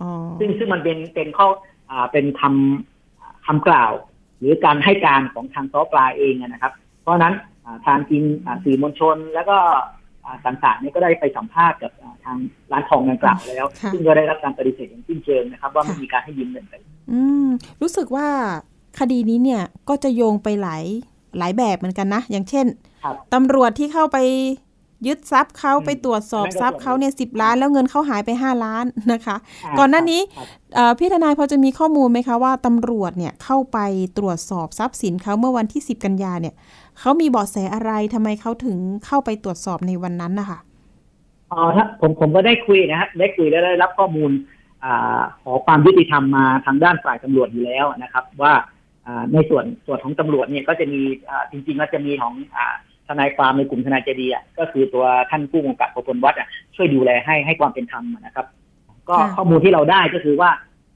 อ๋อซึ่งซึ่งมันเป็นเป็นข้ออ่าเป็นคำคำกล่าว หรือการให้การของทางซอปลาเองอะนะครับ เพราะฉะนั้นอ่าทางทีมอ่าสื่อมวลชนแล้วก็อ่าต่างๆเนี่ยก็ได้ไปสัมภาษณ์กับอ่าทางร้านทองดังกล่าวแล้วค่ะซึ่งก็ได้รับการปฏิเสธอย่างสิ้นเชิงนะครับ ว่าไม่มีการให้ยืมเงินไปอืมรู้สึกว่าคดีนี้เนี่ยก็จะโยงไปหลาย หลายแบบเหมือนกันนะ อย่างเช่นครับตำรวจที่เข้าไปยึดทรัพย์เขาอืมไปตรวจสอบนั่นก็ทรัพย์เขาเนี่ยส่สิวนบหนึ่งล้าน แล้วเงินเขาหายไปห้าล้านนะคะาก่อนหน้านี้ครับเอ่อพี่ทนายพอจะมีข้อมูลไหมคะว่าตำรวจเนี่ยเข้าไปตรวจสอบทรัพย์สินเขาเมื่อวันที่10กันยาเนี่ยเขามีเบาะแสอะไรทำไมเขาถึงเข้าไปตรวจสอบในวันนั้นนะคะอ๋อถ้าผมผมก็ได้คุยนะฮะได้คุยและได้รับข้อมูลอ่าขอความยุติธรรมมาทางด้านฝ่ายตำรวจอยู่แล้วนะครับ ว่าอ่า ในส่วนส่วนของตำรวจเนี่ยก็จะมีอ่าจริงๆแล้วจะมีของอ่าทนายความในกลุ่มทนายเจดีย์อะก็คือตัวท่านผู้กำกับประพลวัฒน์อะช่วยดูแลให้ให้ความเป็นธรรมนะครับ ก็ค่ะข้อมูลที่เราได้ก็คือว่า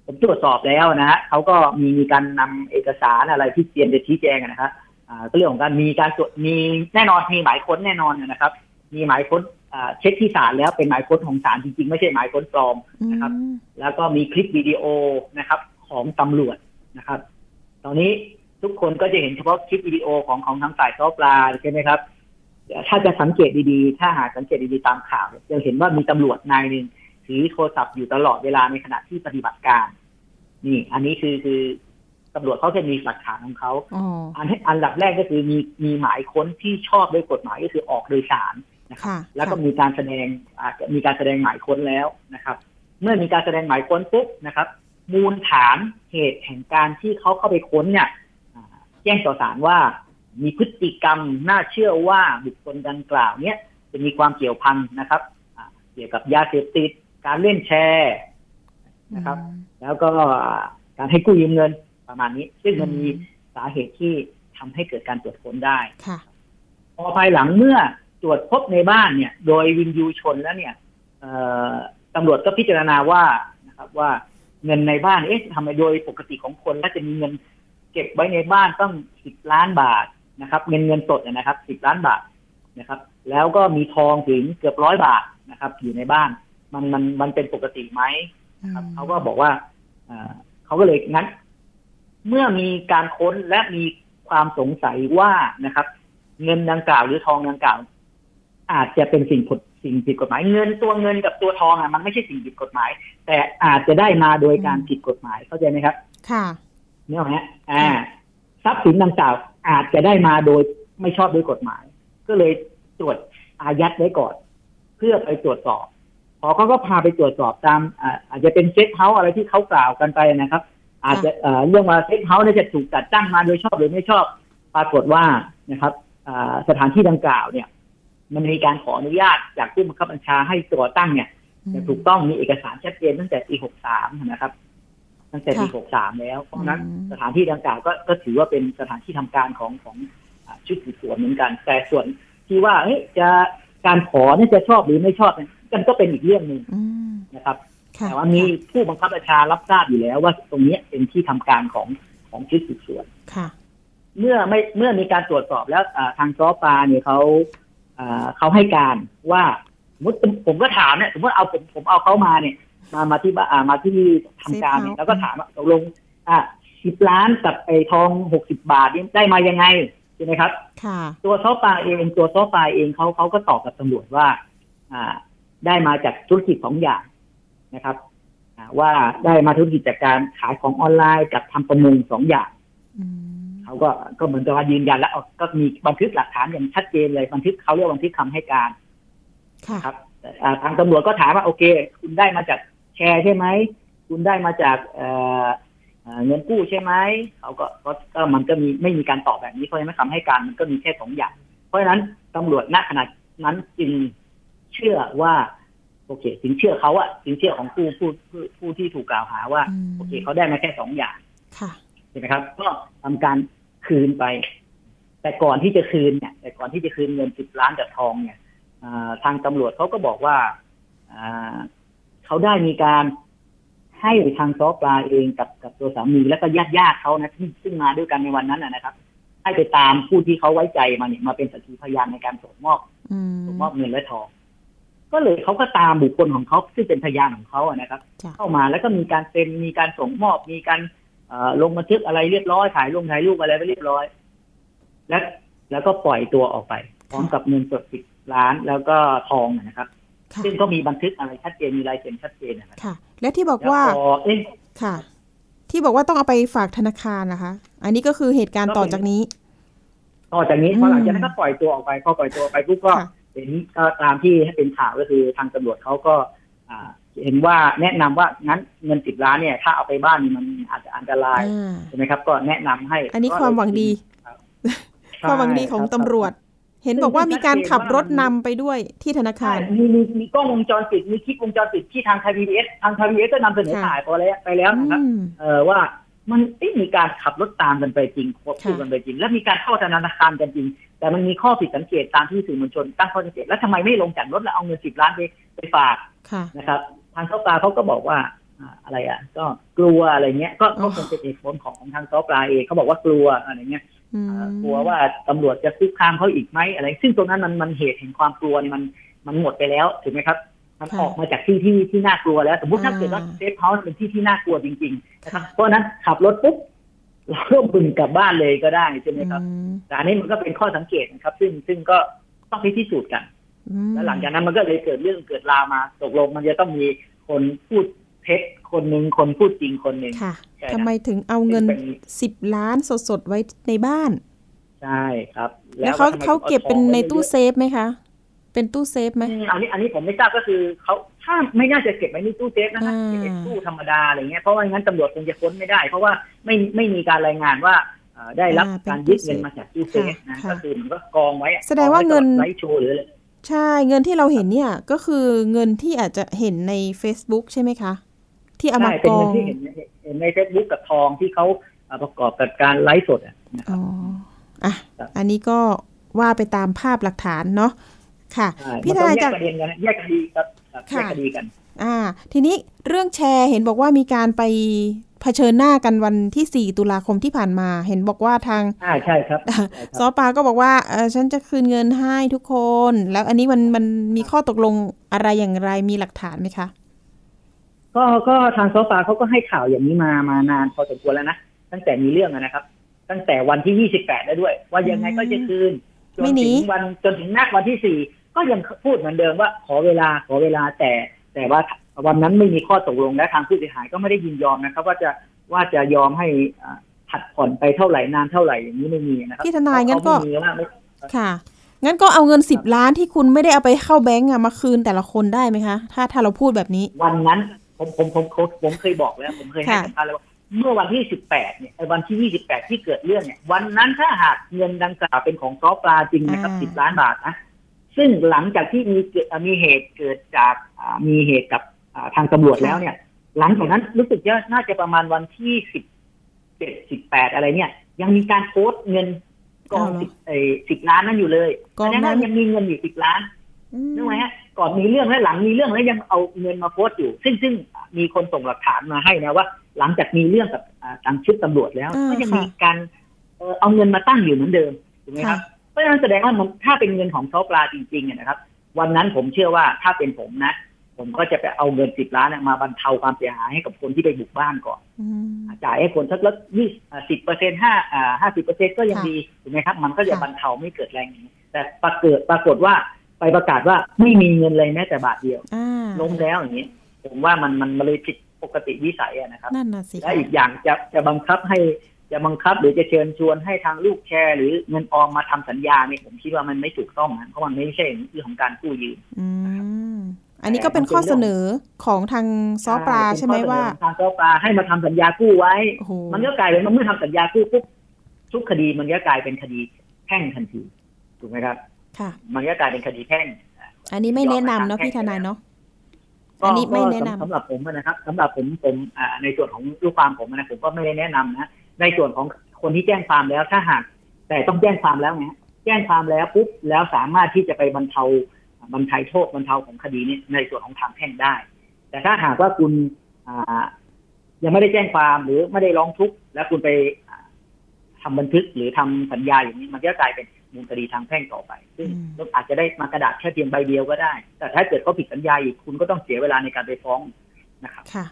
ผมตรวจสอบแล้วนะฮะเขาก็มีมีการนำเอกสารอะไรที่เตรียมจะชี้แจงอะนะครับอ่าก็เรื่องของการมีการตรวจมีแน่นอนมีหมายค้นแน่นอนนะครับ มีหมายค้นอ่าเช็คที่ศาลแล้วเป็นหมายค้นของศาลจริงๆ ไม่ใช่หมายค้นปลอมนะครับอืมแล้วก็มีคลิปวิดีโอนะครับ ของตำรวจนะครับ ตอนนี้ทุกคนก็จะเห็นเฉพาะคลิปวิดีโอของของทางฝ่ายซอปลาใช่ไหมครับ ถ้าจะสังเกตดีๆ ถ้าหากสังเกตดีๆตามข่าวเนี่ยจะเห็นว่ามีตำรวจนายหนึ่งถือโทรศัพท์อยู่ตลอดเวลาในขณะที่ปฏิบัติการ นี่ อันนี้คือคือตำรวจเขาจะมีหลักฐานของเขาอ๋ออันอันดับแรกก็คือมีมีหมายค้นที่ชอบด้วยกฎหมายก็คือออกโดยสารนะครับค่ะแล้วก็ค่ะมีการแสดงอาจจะมีการแสดงหมายค้นแล้วนะครับ เมื่อมีการแสดงหมายค้นปุ๊บนะครับ มูลฐานเหตุแห่งการที่เขาเข้าไปค้นเนี่ยอ่าแจ้งต่อศาลว่ามีพฤติกรรมน่าเชื่อว่าบุคคลดังกล่าวเนี่ยจะมีความเกี่ยวพันนะครับอ่าเกี่ยวกับยาเสพติด การเล่นแชร์นะครับ แล้วก็การให้กู้ยืมเงินประมาณนี้ ซึ่งมันมีสาเหตุที่ทำให้เกิดการตรวจค้นได้ค่ะพอภายหลังเมื่อตรวจพบในบ้านเนี่ย โดยวินยูชนแล้วเนี่ยเอ่อตำรวจก็พิจารณาว่านะครับว่า เงินในบ้าน เอ๊ะทำไมโดยปกติของคนแล้วจะมีเงินเก็บไว้ในบ้านต้องสิบล้านบาทนะครับ เงินเงินสดเนยนะครับสิบล้านบาทนะครับ แล้วก็มีทองถึงเกือบร้อยบาทนะครับ อยู่ในบ้าน มันมันมันเป็นปกติไหมครับเขาก็บอกว่าเอ่อเขาก็เลยงั้น เมื่อมีการค้นและมีความสงสัยว่านะครับ เงินดังกล่าวหรือทองดังกล่าว อาจจะเป็นสิ่งผิด สิ่งผิดกฎหมายเงินตัวเงินกับตัวทองอะมันไม่ใช่สิ่งผิดกฎหมาย แต่อาจจะได้มาโดยการผิดกฎหมายเข้าใจไหมครับ ค่ะเนี่ยไหมอ่า ทรัพย์สินดังกล่าวอาจจะได้มาโดยไม่ชอบด้วยกฎหมาย ก็เลยตรวจอายัดไว้ก่อน เพื่อไปตรวจสอบพอเขาก็พาไปตรวจสอบตามอ่าอาจจะเป็น safe house อะไรที่เขากล่าวกันไปนะครับ อาจจะเอ่อเรื่องว่า safe house เนี่ยจะถูกจัดตั้งมาโดยชอบหรือไม่ชอบปรากฏว่านะครับอ่าสถานที่ดังกล่าวเนี่ย มันมีการขออนุญาตจากผู้บังคับบัญชาให้ตัวตั้งเนี่ยอย่างถูกต้องมีเอกสารชัดเจนตั้งแต่ปี63นะครับ ตั้งแต่ปีค่ะ63แล้ว เพราะฉะนั้นอืมสถานที่ดังกล่าวก็ก็ถือว่าเป็นสถานที่ทำการของของอ่าชุดสืบสวนเหมือนกัน แต่ส่วนที่ว่าเฮ้ยจะการขอเนี่ยจะชอบหรือไม่ชอบเนี่ยมันก็เป็นอีกเรื่องหนึ่งอืมนะครับค่ะแต่ว่ามีผู้บังคับบัญชารับทราบอยู่แล้วว่าตรงเนี้ยเป็นที่ทำการของของชุดสืบสวนค่ะ เมื่อไม่เมื่อมีการตรวจสอบแล้วอ่าทางซอปาเนี่ยเขาอ่า เขาให้การว่าสมมติผมก็ถามเนี่ยสมมติเอาผมผมเอาเขามาเนี่ยมามาที่บ้านอ่ามาที่ทำการเนี่ย Safe house แล้วก็ถามว่าตกลงอะสิบล้านกับไอ้ทองหกสิบาทนี่ได้มายังไงใช่ไหมครับค่ะตัวซอปาเองตัวซอปาเองเขาเขาก็ตอบกับตำรวจว่า อ่า ได้มาจากธุรกิจสองอย่างนะครับอ่าว่าได้มาธุรกิจจากการขายของออนไลน์กับทำประมงสองอย่างอืม เขาก็ก็เหมือนกับว่ายืนยันแล้วเอาก็มีบันทึกหลักฐานอย่างชัดเจนเลยบันทึกเขาเรียกว่าบันทึกคำให้การค่ะครับแต่อ่าทางตำรวจก็ถามว่าโอเค คุณได้มาจากแชร์ใช่ไหมคุณได้มาจากเอ่อเอ่อเงินกู้ใช่ไหมเขาก็ก็ก็มันก็มีไม่มีการตอบแบบนี้เพราะฉะนั้นคำให้การมันก็มีแค่สองอย่าง เพราะฉะนั้นตำรวจณขณะนั้นจึงเชื่อว่า โอเคถึงเชื่อเขาอะถึงเชื่อของผู้ผู้ผู้ผู้ที่ถูกกล่าวหาว่าอืมโอเคเขาได้มาแค่สองอย่างค่ะ ใช่ไหมครับ ก็ทำการคืนไป แต่ก่อนที่จะคืนเนี่ย แต่ก่อนที่จะคืนเงินสิบล้านจากทองเนี่ยอ่าทางตำรวจเขาก็บอกว่าอ่าเขาได้มีการให้ทางซอปลาเองกับกับตัวสามีแล้วก็ญาติญาติๆเขานะที่ซึ่งมาด้วยกันในวันนั้นนะนะครับ ให้ไปตามผู้ที่เขาไว้ใจมาเนี่ยมาเป็นสักขีพยานในการส่งมอบอืมส่งมอบเงินและทอง ก็เลยเขาก็ตามบุคคลของเขาซึ่งเป็นพยานของเขาอะนะครับจ้ะเข้ามาแล้วก็มีการเซ็นมีการส่งมอบมีการเอ่อ ลงบันทึกอะไรเรียบร้อยถ่ายลงถ่ายรูปอะไรไปเรียบร้อย แล้วแล้วก็ปล่อยตัวออกไป พร้อมกับเงินสดสิบล้านแล้วก็ทองนะครับค่ะซึ่งก็มีบันทึกอะไรชัดเจนมีลายเซ็นชัดเจนนะครับค่ะ และที่บอกแล้วว่าพอเอ๊ะค่ะ ที่บอกว่าต้องเอาไปฝากธนาคารนะคะ อันนี้ก็คือเหตุการณ์ต่อจากนี้ ต่อจากนี้อืมพอหลังจากนั้นก็ปล่อยตัวออกไปพอปล่อยตัวออกไปปุ๊บก็ค่ะเห็นก็ตามที่ให้เป็นข่าวก็คือทางตำรวจเขาก็ อ่า เห็นว่าแนะนำว่างั้นเงินสิบล้านเนี่ย ถ้าเอาไปบ้านนี่มันอาจจะอันตรายอ่าใช่ไหมครับ ก็แนะนำให้ อันนี้ความหวังดีครับความหวังดีของตำรวจ เห็นบอกว่ามีการขับรถนำไปด้วยที่ธนาคารใช่มีมีมีกล้องวงจรปิดมีคลิปวงจรปิดที่ทางไทยพีบีเอสทางไทยพีบีเอสก็นำเสนอค่ะถ่ายพอแล้วไปแล้วนะครับอืมเออว่ามันเอ๊ะมีการขับรถตามกันไปจริงควบคู่ค่ะกันไปจริง และมีการเข้าธนาคารกันจริง แต่มันมีข้อผิดสังเกตตามที่สื่อมวลชนตั้งข้อสังเกตแล้วทำไมไม่ลงจากรถแล้วเอาเงินสิบล้านไปไปฝากค่ะนะครับ ทางซอปลาเขาก็บอกว่าอ่าอะไรอะ ก็กลัวอะไรเงี้ย ก็อ๋ก็อคงเป็นเหตุผลของของทางซอปลาเองเขาบอกว่ากลัวอะไรเงี้ยอืมอ่ากลัวว่าตำรวจจะคุกคามเขาอีกไหมอะไร ซึ่งตรงนั้นมันมันเหตุแห่งความกลัวเนี่ยมันมันหมดไปแล้วถูกไหมครับ มันค่ะออกมาจากที่ที่ที่น่ากลัวแล้ว สมมติถ้าอ่าเกิดว่า safe house เป็นที่ที่น่ากลัวจริงๆนะครับค่ะเพราะฉะนั้นขับรถปุ๊บเราก็บึ่งกลับบ้านเลยก็ได้ใช่ไหมครับอืมแต่อันนี้มันก็เป็นข้อสังเกตนะครับ ซึ่งซึ่งก็ต้องไปพิสูจน์กันอืม แล้วหลังจากนั้นมันก็เลยเกิดเรื่องเกิดราวมา ตกลงมันจะต้องมีคนพูดเท็จคนหนึ่งคนพูดจริงคนหนึ่งค่ะใช่ครับทำไมถึงเอาเงินเป็นสิบล้านสดๆไว้ในบ้าน ใช่ครับ แล้วเขาทำไมเขาเก็บเป็นถึงอาทองในตู้ไว้ยอะเซฟไหมคะ เป็นตู้เซฟไหมอืมอันนี้อันนี้ผมไม่ทราบก็คือเขาถ้าไม่น่าจะเก็บไว้ในตู้เซฟนะฮะอ่าเก็บในตู้ธรรมดาอะไรเงี้ยเพราะว่างั้นตำรวจคงจะค้นไม่ได้ เพราะว่าไม่ไม่มีการรายงานว่าเอ่อได้รับอ่าเป็นการยึดตู้เซฟเงินมาจากตู้เซฟนะค่ะก็คือมันก็กองไว้อะแสดงว่าเงินกองไว้ไว้โชว์หรืออะไร ใช่เงินที่เราเห็นเนี่ยก็คือเงินที่อาจจะเห็นใน Facebook ใช่ไหมคะ ที่เอามาใช่เป็นกอเงินที่เห็นเห็นในเฟซบุ๊กกับทองที่เขาเอ่อประกอบกับการไลฟ์สดอะนะครับอ๋ออะครับอันนี้ก็ว่าไปตามภาพหลักฐานเนาะค่ะใช่พี่มันทต้องนายแยจากกประเด็นกันนะแยกคดีครับครับแยค่ะกคดีกัน อ่า ทีนี้เรื่องแชร์เห็นบอกว่ามีการไป เผชิญหน้ากันวันที่ 4 ตุลาคมที่ผ่านมา เห็นบอกว่าทางอ่าใช่ครับใช่ซครับอปาก็บอกว่าเออฉันจะคืนเงินให้ทุกคน แล้วอันนี้มันมันมีข้อตกลงอะไรอย่างไรมีหลักฐานไหมคะก็ก็ทางซอฟาเขาก็ให้ข่าวอย่างนี้มามานานพอสมควรแล้วนะตั้งแต่มีเรื่องอะนะครับ ตั้งแต่วันที่ 28แล้วด้วย ว่ายังไงก็จะคืนจนไม่หนีถึงวันจนถึงนักวันที่4ก็ยังพูดเหมือนเดิมว่าขอเวลาขอเวลาแต่แต่ว่า วันนั้นไม่มีข้อตกลงและทางผู้เสียหายก็ไม่ได้ยินยอมนะครับ ว่าจะว่าจะยอมให้อ่าผัดผ่อนไปเท่าไหร่นานเท่าไหร่อย่างนี้ไม่มีนะครับพี่ทนายงั้นก็เขาไม่มีว่าไม่ค่ะงั้นก็เอาเงิน10ล้านที่คุณไม่ได้เอาไปเข้าแบงก์อะมาคืนแต่ละคนได้ไหมคะ ถ้าถ้าเราพูดแบบนี้ วันนั้นผมผมผมผมผมเคยบอกแล้ว ผมเคยให้ค่ะสัมภาษณ์แล้วว่าเมื่อวันที่18เนี่ยไอ้วันที่28ที่เกิดเรื่องเนี่ย วันนั้นถ้าหากเงินดังกล่าวเป็นของซอปลาจริงนะครับ10ล้านบาทนะซึ่งหลังจากที่มีเกิดมีเหตุเกิดจากอ่ามีเหตุกับอ่า ทางตำรวจแล้วเนี่ย หลังจากนั้นรู้สึกว่าน่าจะประมาณวันที่17 18อะไรเนี่ย ยังมีการโพสต์เงินกองเอาเหรอสิบเอสิบล้านนั้นอยู่เลยกองแสดงนั้ว่านยังมีเงินอยู่สิบล้านอืมนึกไหมฮะก่อนมีเรื่องและหลังมีเรื่องแล้วยังเอาเงินมาโพสต์อยู่ ซึ่งซึ่งมีคนส่งหลักฐานมาให้นะว่า หลังจากมีเรื่องกับอ่าทางชุดตำรวจแล้วอ่าก็ยังค่ะมีการเอ่อเอาเงินมาตั้งอยู่เหมือนเดิมถูกไหมครับค่ะเพราะฉะนั้นแสดงว่ามันถ้าเป็นเงินของซอปลาจริงๆอะนะครับ วันนั้นผมเชื่อว่าถ้าเป็นผมนะ ผมก็จะไปเอาเงินสิบล้านน่ะมาบรรเทาความเสียหายให้กับคนที่ไปบุกบ้านก่อนอืมจ่ายให้คนสักละยี่สิบเปอร์เซ็นห้าอ่าห้าสิบเปอร์เซ็นก็ยังค่ะดีถูกไหมครับ มันก็จะค่ะบรรเทาไม่เกิดแรงอย่างนี้ แต่ปรากฏปรากฏว่าไปประกาศว่าไม่มีเงินเลยแม้แต่บาทเดียวอ่าล้มแล้วอย่างนี้ผมว่ามันมันมันเลยผิดปกติวิสัยอะนะครับนั่นน่ะสิและคะอีกอย่างจะจะบังคับให้จะบังคับหรือจะเชิญชวนให้ทางลูกแชร์ หรือเงินออมมาทำสัญญาเนี่ยผมคิดว่ามันไม่ถูกต้องนะเพราะมันไม่ใช่เรื่องของการกู้ยืมอืม อันนี้ก็เป็นข้อเสนอของทางซอปลาใช่ไหมว่าทางซอปลาให้มาทำสัญญากู้ไว้โอ้โหมันก็กลายเป็นว่าเมื่อทำสัญญากู้ปุ๊บทุกคดีมันก็กลายเป็นคดีแพ่งทันทีถูกไหมครับ ค่ะ มันก็กลายเป็นคดีแพ่ง อันนี้ไม่แนะนำเนาะพี่ทนายเนาะก็อันนี้ไม่ก็แนะนำสำหรับผมนะครับสำหรับผมผมอ่าในส่วนของลูกความผมนะผมก็ไม่ได้แนะนำนะในส่วนของคนที่แจ้งความแล้วถ้าหากแต่ต้องแจ้งความแล้วไงแจ้งความแล้วปุ๊บแล้วสามารถที่จะไปบรรเทา บรรเทาโทษบรรเทาของคดีนี้ในส่วนของทางแพ่งได้ แต่ถ้าหากว่าคุณอ่ายังไม่ได้แจ้งความหรือไม่ได้ร้องทุกข์แล้วคุณไปอ่าทำบันทึกหรือทำสัญญาอย่างนี้มันก็กลายเป็นมูลคดีทางแพ่งต่อไป ซึ่งอืมอาจจะได้มากระดาษแค่เพียงใบเดียวก็ได้ แต่ถ้าเกิดเขาผิดสัญญาอีกคุณก็ต้องเสียเวลาในการไปฟ้องนะครับค่ะ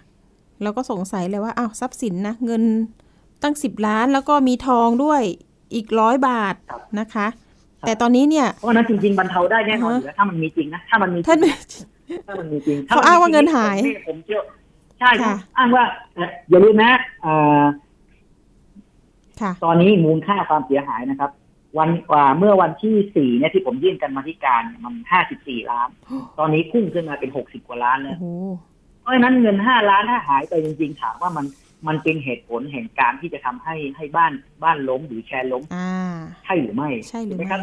เราก็สงสัยเลยว่าอ้าวทรัพย์สินนะเงินตั้งสิบล้านแล้วก็มีทองด้วยอีกร้อยบาทครับนะคะ แต่ตอนนี้เนี่ยเพราะฉะนั้นจริงๆบรรเทาได้แน่นอนอ่าฮะอยู่แล้วถ้ามันมีจริงนะถ้ามันมีจริท่านงนะถ้ามันมีจริงเขาอ้างว่าเงินหายผมผมเชื่อใช่ครับค่ะอ้างว่าเอ่ออย่าลืมนะอ่าค่ะตอนนี้มูลค่าความเสียหายนะครับ วันกว่าเมื่อวันที่สี่เนี่ยที่ผมยื่นกันมาธิการเนี่ยมันห้าสิบสี่ล้าน ตอนนี้พุ่งขึ้นมาเป็นหกสิบกว่าล้านแล้โอ้วโหเพราะฉะนั้นเงินห้าล้านถ้าหายไปจริงๆถามว่ามัน มันเป็นเหตุผลแห่งการที่จะทำให้ให้บ้านบ้านล้มหรือแชร์ล้มอ่าใช่หรือไม่ใช่หรือถูกไหมไม่ครับ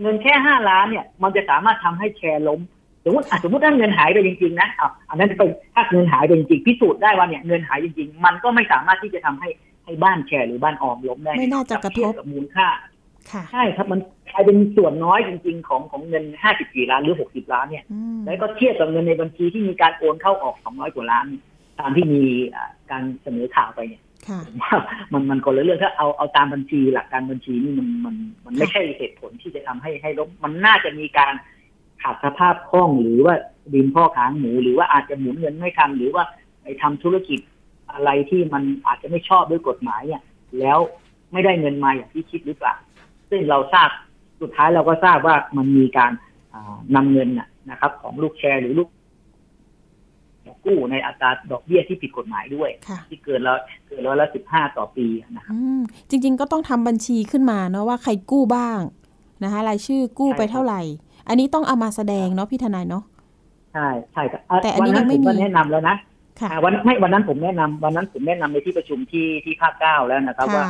เงินแค่ห้าล้านเนี่ย มันจะสามารถทำให้แชร์ล้มสมมติอะสมมติถ้าเงินหายไปจริงๆนะอะอันนั้นเป็นถ้าเงินหายไปจริงๆพิสูจน์ได้ว่าเนี่ยเงินหายจริงๆ มันก็ไม่สามารถที่จะทำให้ให้บ้านแชร์หรือบ้านออมล้มได้ไม่น่าจะกระทบเทียกับมูลค่าค่ะใช่ครับมันกลายเป็นส่วนน้อยจริง ๆ ของของเงินห้าสิบสี่ล้านหรือหกสิบล้านเนี่ยอืมแล้วก็เทียบกับเงินในบัญชีที่มีการโอนเข้าออกสองร้อยกว่าล้าน ตามที่มีอ่าการเสนอข่าวไปเนี่ยค่ะผมว่ามันมันคนละเรื่องถ้าเอาเอาตามบัญชีหลักการบัญชีนี่มันมันมันไม่ใช่เหตุผลที่จะทำให้ให้ล้มมันน่าจะมีการขาดสภาพคล่องหรือว่าดินพ่อค้างหมูหรือว่าอาจจะหมุนเงินไม่ทันหรือว่าไปทำธุรกิจอะไรที่มันอาจจะไม่ชอบด้วยกฎหมายเนี่ยแล้วไม่ได้เงินมาอย่างที่คิดหรือเปล่าซึ่งเราทราบสุดท้ายเราก็ทราบว่ามันมีการอ่านำเงินน่ะนะครับ ของลูกแชร์หรือลูก กู้ในอัตราดอกเบี้ยที่ผิดกฎหมายด้วย ที่เกินแล้วเกินร้อยละสิบห้าต่อปีนะครับจริง ๆ ก็ต้องทำบัญชีขึ้นมาเนาะว่าใครกู้บ้างนะคะรายชื่อกู้ไปเท่าไหร่ อันนี้ต้องเอามาแสดงเนาะพี่ทนายเนาะใช่ใช่แต่อันนี้วัยังไม่มีแนะนำแล้วนะค่ะวันไม่วันนั้นผมแนะนำวันนั้นผมแนะนำในที่ประชุมที่ที่ภาคเก้าแล้วนะครับว่า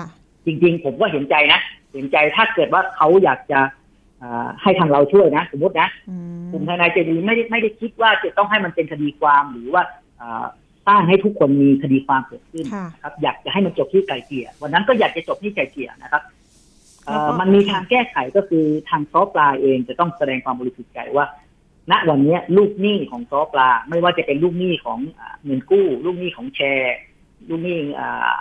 จริง ๆ ผมก็เห็นใจนะเห็นใจถ้าเกิดว่าเขาอยากจะ ให้ทางเราช่วยนะ สมมตินะอืมกลุ่มทนายใจดีไม่ได้ไม่ได้คิดว่าจะต้องให้มันเป็นคดีความหรือว่าอ่าสร้างให้ทุกคนมีคดีความเกิดขึ้นค่ะครับอยากจะให้มันจบที่ไกลเกลี่ยวันนั้นก็อยากจะจบที่ไกลเกลี่ยนะครับเอ่อแล้วก็มันมีทางแก้ไขก็คือทางซอปลาเองจะต้องแสดงความบริสุทธิ์ใจว่า ณวันเนี้ยลูกหนี้ของซอปลา ไม่ว่าจะเป็นลูกหนี้ของอ่าเงินกู้ ลูกหนี้ของแชร์ ลูกหนี้อ่า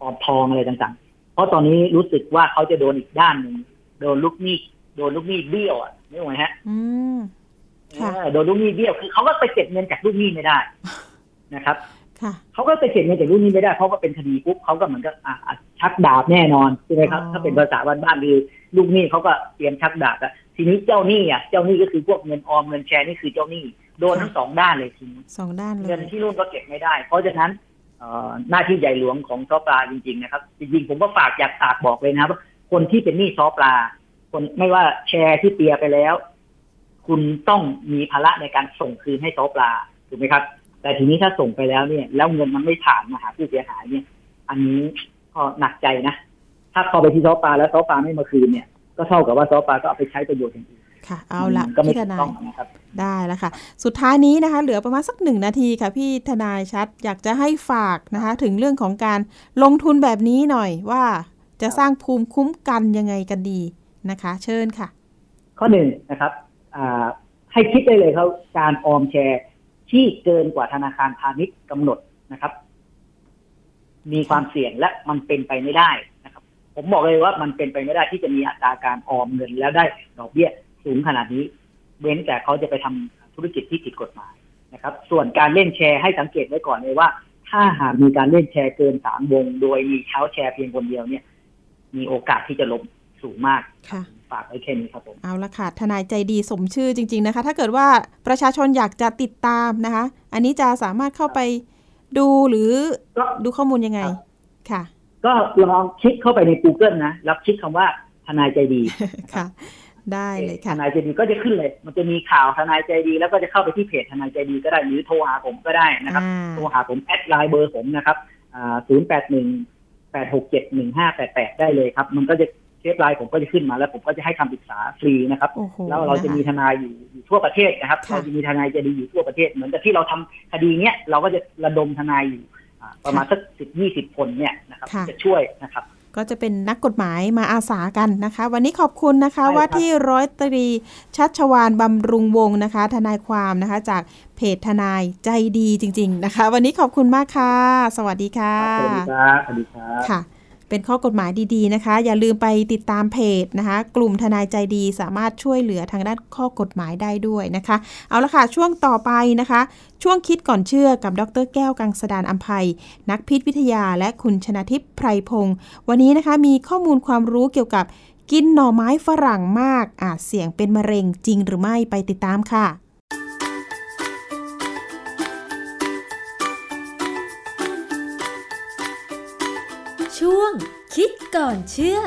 ออมทองอะไรต่างๆ เพราะตอนนี้รู้สึกว่าเขาจะโดนอีกด้านหนึ่งโดนลูกหนี้ โดนลูกหนี้เบี้ยวอะไม่รู้ไหมฮะอืมค่ะเออโดนลูกหนี้เบี้ยวคือเขาก็ไปเก็บเงินจากลูกหนี้ไม่ได้นะครับค่ะเขาก็ไปเก็บเงินจากลูกหนี้ไม่ได้เพราะว่าเป็นคดีปุ๊บเขาก็เหมือนกับอะอะชักดาบแน่นอนใช่ไหมครับอ๋อถ้าเป็นภาษาบ้านๆคือลูกหนี้เขาก็เตรียมชักดาบอะทีนี้เจ้าหนี้อะเจ้าหนี้ก็คือพวกเงินออมเงินแชร์นี่คือเจ้าหนี้โดนทั้งสองด้านเลยทีนี้สองด้านเลเงินยที่นู่นก็เก็บไม่ได้ เพราะฉะนั้นเอ่อหน้าที่ใหญ่หลวงของซอปลาจริง ๆ นะครับ จริงๆ ผมก็ฝากอยากฝากบอกเลยนะครับว่าคนที่เป็นหนี้ซอปลา คนไม่ว่าแชร์ที่เปียไปแล้ว คุณต้องมีภาระในการส่งคืนให้ซอปลาถูกไหมครับ แต่ทีนี้ถ้าส่งไปแล้วเนี่ย แล้วเงินมันไม่ผ่านมาหาผู้เสียหายเนี่ย อันนี้ก็หนักใจนะ ถ้าเข้าไปที่ซอปลาแล้วซอปลาไม่มาคืนเนี่ย ก็เท่ากับว่าซอปลาก็เอาไปใช้ประโยชน์อย่างอื่นค่ะเอาละก็ไม่พี่ทถูกนาต้อยงนะครับได้แล้วค่ะ สุดท้ายนี้นะคะ เหลือประมาณสักหนึ่งนาทีค่ะ พี่ทนายชัดอยากจะให้ฝากนะคะ ถึงเรื่องของการลงทุนแบบนี้หน่อยว่าจะสร้างภูมิคุ้มกันยังไงกันดี นะคะ เชิญค่ะ ข้อหนึ่งนะครับให้คิดได้เลยครับการออมแชร์ที่เกินกว่าธนาคารพาณิชย์กำหนดนะครับ มีความเสี่ยงและมันเป็นไปไม่ได้นะครับ ผมบอกเลยว่ามันเป็นไปไม่ได้ที่จะมีอัตราการออมเงิน แล้วได้ดอกเบี้ยสูงขนาดนี้ เว้นแต่เขาจะไปทำธุรกิจที่ผิดกฎหมายนะครับ ส่วนการเล่นแชร์ให้สังเกตไว้ก่อนเลยว่า ถ้าหากมีการเล่นแชร์เกินสามวง โดยมีเช้าแชร์เพียงคนเดียวเนี่ย มีโอกาสที่จะล้ม สูงมากค่ะฝากไว้แค่นี้ครับผมเอาละค่ะ ทนายใจดีสมชื่อจริง ๆนะคะ ถ้าเกิดว่าประชาชนอยากจะติดตามนะคะ อันนี้จะสามารถเข้าไปดูหรือก็ดูข้อมูลยังไงครับค่ะ ก็ลองคลิกเข้าไปใน Google นะ แล้วคลิกคำว่าทนายใจดีค่ะ ได้เลยค่ะทนายใจดีก็จะขึ้นเลย มันจะมีข่าวทนายใจดี แล้วก็จะเข้าไปที่เพจทนายใจดีก็ได้หรือโทรหาผมก็ได้นะครับอ่าโทรหาผม add ไลน์เบอร์ผมนะครับศูนย์แปดหนึ่งแปดหกเจ็ดหนึ่งห้าแปดแปดได้เลยครับ มันก็จะ save ไลน์ผมก็จะขึ้นมาแล้วผมก็จะให้คำปรึกษาฟรีนะครับโอ้โหแล้วเราจะมีนคทนายอยู่อยู่ทั่วประเทศนะครับค่ะเราจะมีทนายใจดีอยู่ทั่วประเทศ เหมือนกับที่เราทำคดีเนี้ยเราก็จะระดมทนายอยู่อ่าประมาณสักสิบยี่สิบคนเนี่ยนะครับค่ะจะช่วยนะครับ ก็จะเป็นนักกฎหมายมาอาสากันนะคะ วันนี้ขอบคุณนะคะใช่ครับว่าที่ร้อยตรีชัชวานบำรุงวงศ์นะคะ ทนายความนะคะ จากเพจทนายใจดีจริง ๆ นะคะ วันนี้ขอบคุณมากค่ะ สวัสดีค่ะสวัสดีครับสวัสดีครับค่ะ เป็นข้อกฎหมายดีๆนะคะ อย่าลืมไปติดตามเพจนะคะ กลุ่มทนายใจดีสามารถช่วยเหลือทางด้านข้อกฎหมายได้ด้วยนะคะ เอาละค่ะ ช่วงต่อไปนะคะ ช่วงคิดก่อนเชื่อกับดรแก้วกังสดานอัมภัย นักพิษวิทยาและคุณชนาทิพย์ไพรพงศ์วันนี้นะคะมีข้อมูลความรู้เกี่ยวกับกินหน่อไม้ฝรั่งมากอาจเสี่ยงเป็นมะเร็งจริงหรือไม่ไปติดตามค่ะ ช่วง คิดก่อนเชื่อ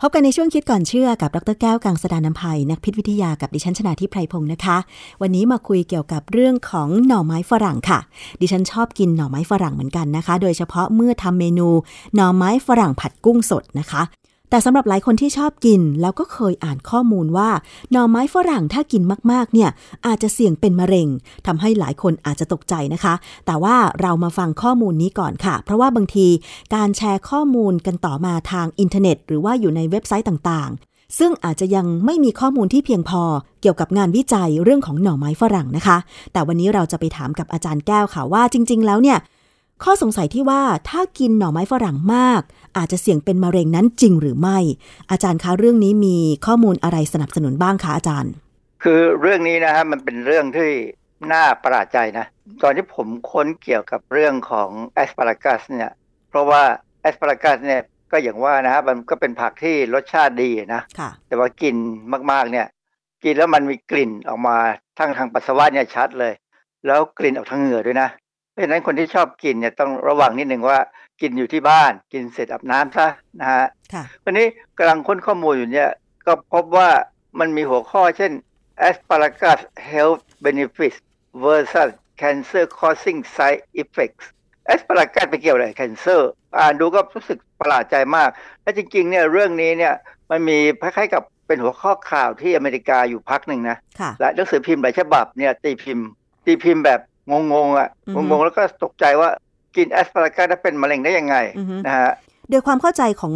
พบกันในช่วงคิดก่อนเชื่อกับดรแก้วกังสดานนภัย นักพิษวิทยากับดิฉันชนาทิพไพรพงศ์นะคะ วันนี้มาคุยเกี่ยวกับเรื่องของหน่อไม้ฝรั่งค่ะ ดิฉันชอบกินหน่อไม้ฝรั่งเหมือนกันนะคะ โดยเฉพาะเมื่อทำเมนูหน่อไม้ฝรั่งผัดกุ้งสดนะคะ แต่สำหรับหลายคนที่ชอบกินแล้วก็เคยอ่านข้อมูลว่าหน่อไม้ฝรั่งถ้ากินมากๆเนี่ยอาจจะเสี่ยงเป็นมะเร็งทำให้หลายคนอาจจะตกใจนะคะ แต่ว่าเรามาฟังข้อมูลนี้ก่อนค่ะ เพราะว่าบางทีการแชร์ข้อมูลกันต่อมาทางอินเทอร์เน็ต หรือว่าอยู่ในเว็บไซต์ต่างๆ ซึ่งอาจจะยังไม่มีข้อมูลที่เพียงพอเกี่ยวกับงานวิจัยเรื่องของหน่อไม้ฝรั่งนะคะ แต่วันนี้เราจะไปถามกับอาจารย์แก้วค่ะว่าจริง ๆ แล้วเนี่ย ข้อสงสัยที่ว่าถ้ากินหน่อไม้ฝรั่งมาก อาจจะเสี่ยงเป็นมะเร็งนั้นจริงหรือไม่ อาจารย์คะเรื่องนี้มีข้อมูลอะไรสนับสนุนบ้างคะอาจารย์ คือเรื่องนี้นะฮะมันเป็นเรื่องที่น่าประหลาดใจนะตอนที่ผมค้นเกี่ยวกับเรื่องของแอสปารากัสเนี่ยเพราะว่าแอสปารากัสเนี่ยก็อย่างว่านะฮะมันก็เป็นผักที่รสชาติดีนะค่ะแต่ว่ากินมากๆเนี่ยกินแล้วมันมีกลิ่นออกมาทั้งทางปัสสาวะเนี่ยชัดเลย แล้วกลิ่นออกทางเหงื่อด้วยนะเราะฉะนั้นคนที่ชอบกินเนี่ยต้องระวังนิดหนึ่งว่ากินอยู่ที่บ้านกินเสร็จอาบน้ำซะนะฮะค่ะวันนี้กำลังค้นข้อมูลอยู่เนี่ยก็พบว่ามันมีหัวข้อเช่น asparagus health benefits versus cancer causing side effects asparagus ไปเกี่ยวอะไร cancer อ่านดูก็รู้สึกประหลาดใจมาก และจริงๆเนี่ยเรื่องนี้เนี่ยมันมีคล้ายๆกับเป็นหัวข้อข่าวที่อเมริกาอยู่พักหนึ่งนะค่ะและหนังสือพิมพ์หลายฉบับเนี่ยตีพิมพ์ ตีพิมพ์แบบ งงๆอะอือฮึงงๆแล้วก็ตกใจว่ากินแอสพารากัสแล้วเป็นมะเร็งได้ยังไงอือฮึนะฮะโดยความเข้าใจของ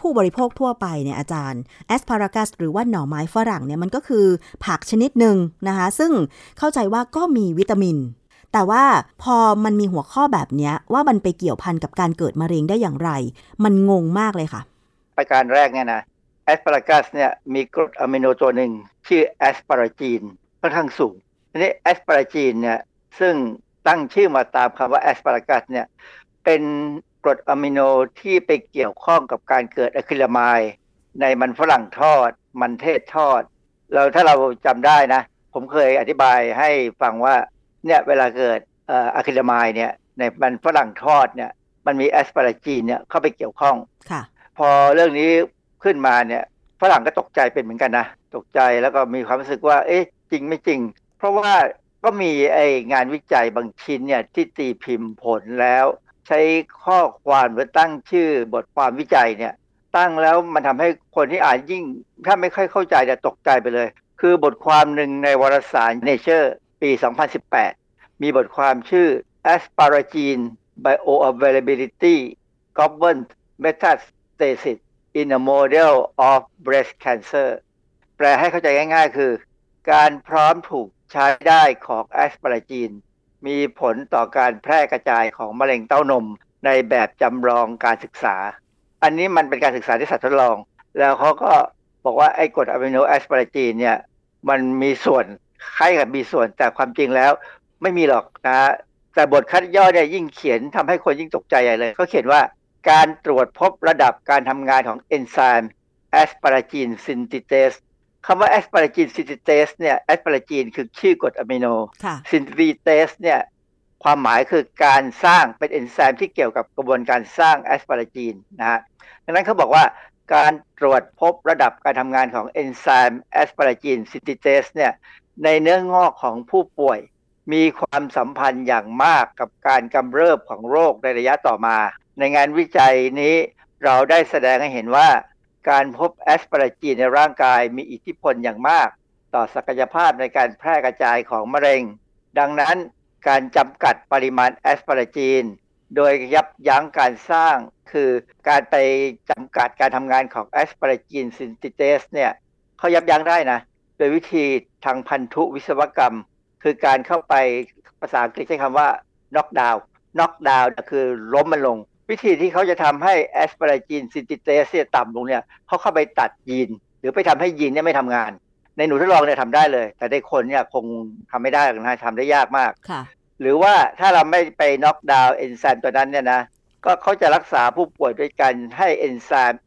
ผู้บริโภคทั่วไปเนี่ยอาจารย์ asparagus หรือว่าหน่อไม้ฝรั่งเนี่ยมันก็คือผักชนิดหนึ่งนะคะซึ่งเข้าใจว่าก็มีวิตามิน แต่ว่าพอมันมีหัวข้อแบบเนี้ยว่ามันไปเกี่ยวพันกับการเกิดมะเร็งได้อย่างไร มันงงมากเลยค่ะ ประการแรกเนี่ยนะ asparagus เนี่ยมีกรดอะมิโนตัวหนึ่งชื่อ asparagine ค่อนข้างสูงทีนี้ asparagine เนี่ย ซึ่งตั้งชื่อมาตามคำว่า asparagus เนี่ยเป็นกรดอะมิโนที่ไปเกี่ยวข้องกับการเกิดอะคริลามายในมันฝรั่งทอด มันเทศทอด เราถ้าเราจำได้นะ ผมเคยอธิบายให้ฟังว่าเนี่ยเวลาเกิดเอะคริลามายเนี่ยในมันฝรั่งทอดเนี่ยมันมีแอสปาราจีนเนี่ยเข้าไปเกี่ยวข้องค่ะพอเรื่องนี้ขึ้นมาเนี่ยฝรั่งก็ตกใจเป็นเหมือนกันนะ ตกใจแล้วก็มีความรู้สึกว่า เอ๊ะ จริงไม่จริง เพราะว่า ก็มีไองานวิจัยบางชิ้นเนี่ยที่ตีพิมพ์ผลแล้ว ใช้ข้อความหรือตั้งชื่อบทความวิจัยเนี่ย ตั้งแล้วมันทำให้คนที่อ่านยิ่ง ถ้าไม่ค่อยเข้าใจจะตกใจไปเลย คือบทความหนึ่งในวารสาร Nature ปี 2018 มีบทความชื่อ Asparagine Bioavailability Governed Metastasis in a Model of Breast Cancer แปลให้เข้าใจง่าย ๆ คือ การพร้อมถูก ใช้ได้ของ asparagine มีผลต่อการแพร่กระจายของมะเร็งเต้านมในแบบจำลองการศึกษา อันนี้มันเป็นการศึกษาที่สัตว์ทดลอง แล้วเขาก็บอกว่าไอ้กรดอะมิโน asparagine เนี่ยมันมีส่วนคล้ายกับมีส่วนแต่ความจริงแล้ว ไม่มีหรอกนะ แต่บทคัดย่อเนี่ยยิ่งเขียนทำให้คนยิ่งตกใจใหญ่เลยเขาเขียนว่าการตรวจพบระดับการทำงานของเอนไซม์asparagine synthetase คำว่า asparagine synthetase เนี่ย asparagine คือชื่อกรดอะมิโนค่ะ synthetase เนี่ยความหมายคือการสร้างเป็นเอนไซม์ที่เกี่ยวกับกระบวนการสร้าง asparagine นะฮะดังนั้นเขาบอกว่าการตรวจพบระดับการทำงานของเอนไซม์ asparagine synthetase เนี่ยในเนื้องอกของผู้ป่วย มีความสัมพันธ์อย่างมากกับการกำเริบของโรคในระยะต่อมา ในงานวิจัยนี้เราได้แสดงให้เห็นว่า การพบ asparagine ในร่างกายมีอิทธิพลอย่างมาก ต่อศักยภาพในการแพร่กระจายของมะเร็ง ดังนั้นการจำกัดปริมาณ asparagine โดยยับยั้งการสร้าง คือการไปจำกัดการทำงานของ asparagine synthetase เนี่ยเขายับยั้งได้นะ โดยวิธีทางพันธุวิศวกรรม คือการเข้าไปภาษาอังกฤษใช้คำว่า knock down knock down เนี่ยคือล้มมันลง วิธีที่เขาจะทำให้ asparagine synthetase เนี่ยต่ำลงเนี่ยเขาเข้าไปตัดยีน หรือไปทำให้ยีนเนี่ยไม่ทำงาน ในหนูทดลองเนี่ยทำได้เลย แต่ในคนเนี่ยคงทำไม่ได้หรอกนะทำได้ยากมากค่ะหรือว่าถ้าเราไม่ไป knock down เอนไซม์ตัวนั้นเนี่ยนะก็เขาจะรักษาผู้ป่วยด้วยการให้เอนไซม์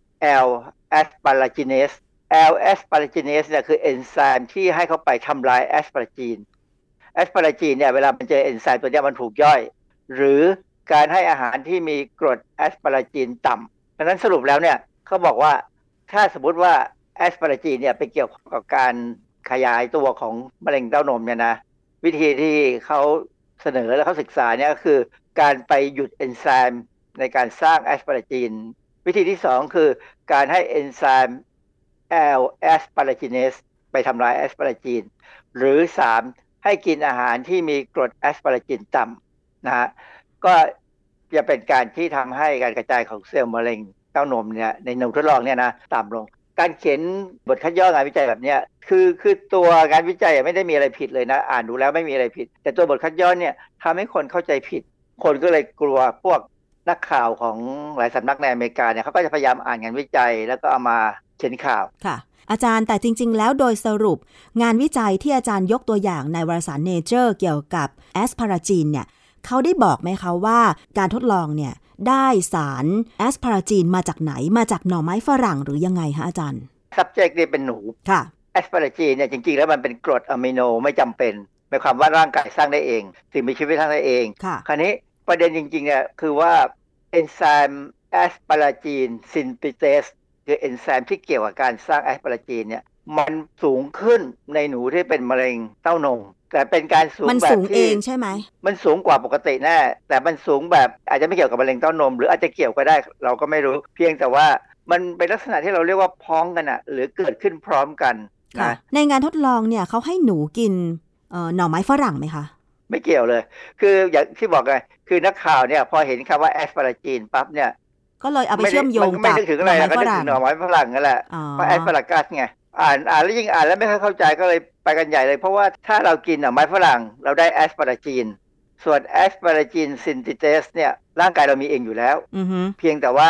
L asparaginase L asparaginase เนี่ยคือเอนไซม์ที่ให้เขาไปทำลาย asparagine asparagine เนี่ยเวลามันเจอเอนไซม์ตัวเนี้ยมันถูกย่อย หรือ การให้อาหารที่มีกรด asparagine ต่ำดังนั้นสรุปแล้วเนี่ยเขาบอกว่าถ้าสมมติว่า asparagine เนี่ยไปเกี่ยวข้องกับการขยายตัวของมะเร็งเต้านมเนี่ยนะวิธีที่เขาเสนอและเขาศึกษาเนี่ยก็คือการไปหยุดเอนไซม์ในการสร้าง asparagine วิธีที่สองคือการให้เอนไซม์ L asparagines ไปทำลายแอสปาราจีน หรือสามให้กินอาหารที่มีกรดแอสปาราจีนต่ำนะฮะ ก็จะเป็นการที่ทำให้การกระจายของเซลล์มะเร็งเต้านมเนี่ยในหนูทดลองเนี่ยนะต่ำลง การเขียนบทคัดย่องานวิจัยแบบเนี้ยคือคือตัวงานวิจัยไม่ได้มีอะไรผิดเลยนะ อ่านดูแล้วไม่มีอะไรผิด แต่ตัวบทคัดย่อเนี่ยทำให้คนเข้าใจผิด คนก็เลยกลัวพวกนักข่าวของหลายสำนักในอเมริกาเนี่ยเขาก็จะพยายามอ่านงานวิจัยแล้วก็เอามาเขียนข่าวค่ะ อาจารย์แต่จริง ๆ แล้วโดยสรุป งานวิจัยที่อาจารย์ยกตัวอย่างในวารสาร Nature เกี่ยวกับ asparagine เนี่ย เขาได้บอกไหมคะว่าการทดลองเนี่ยได้สาร asparagine มาจากไหนมาจากหน่อไม้ฝรั่งหรือยังไงคะอาจารย์ subject นี่เป็นหนูค่ะ asparagine เนี่ยจริงๆ แล้วมันเป็นกรดอะมิโนไม่จำเป็นหมายความว่าร่างกายสร้างได้เองสิ่งมีชีวิตสร้างได้เองค่ะคราวนี้ประเด็นจริงๆเนี่ยคือว่าเอนไซม์ asparagine synthetase คือเอนไซม์ที่เกี่ยวกับการสร้าง asparagine เนี่ยมันสูงขึ้นในหนูที่เป็นมะเร็งเต้านม แต่เป็นการสูงมันแบสูบงเอที่งใช่ไหม มันสูงกว่าปกติแน่แต่มันสูงแบบอาจจะไม่เกี่ยวกับมะเร็งเต้านม หรืออาจจะเกี่ยวก็ได้เราก็ไม่รู้เพียงแต่ว่ามันเป็นลักษณะที่เราเรียกว่าพ้องกันอะหรือเกิดขึ้นพร้อมกันค่ะนะในงานทดลองเนี่ยเขาให้หนูกินเอ่อหน่อไม้ฝรั่งไหมคะไม่เกี่ยวเลย คืออย่างที่บอกไงคือนักข่าวเนี่ยพอเห็นคำว่าแอสปาราจีนปั๊บเนี่ยก็เลยเอาไปด้เชื่อมโยงนก็ไม่กับนึกถึงอะไรหน่อนะก็ไม้ฝนึกรั่ถึงงหน่อไม้ฝรั่งนั่นแหละอ๋อเพราะแอสปารากัสไงอ่านอ่านแล้วยิ่งอ่านแล้วไม่ค่อยเข้าใจก็เลย ไปกันใหญ่เลยเพราะว่าถ้าเรากินหน่อไม้ฝรั่งเราได้แอสปาราจีน ส่วนแอสปาราจีนซินติเตสเนี่ยร่างกายเรามีเองอยู่แล้วอือฮึเพียงแต่ว่า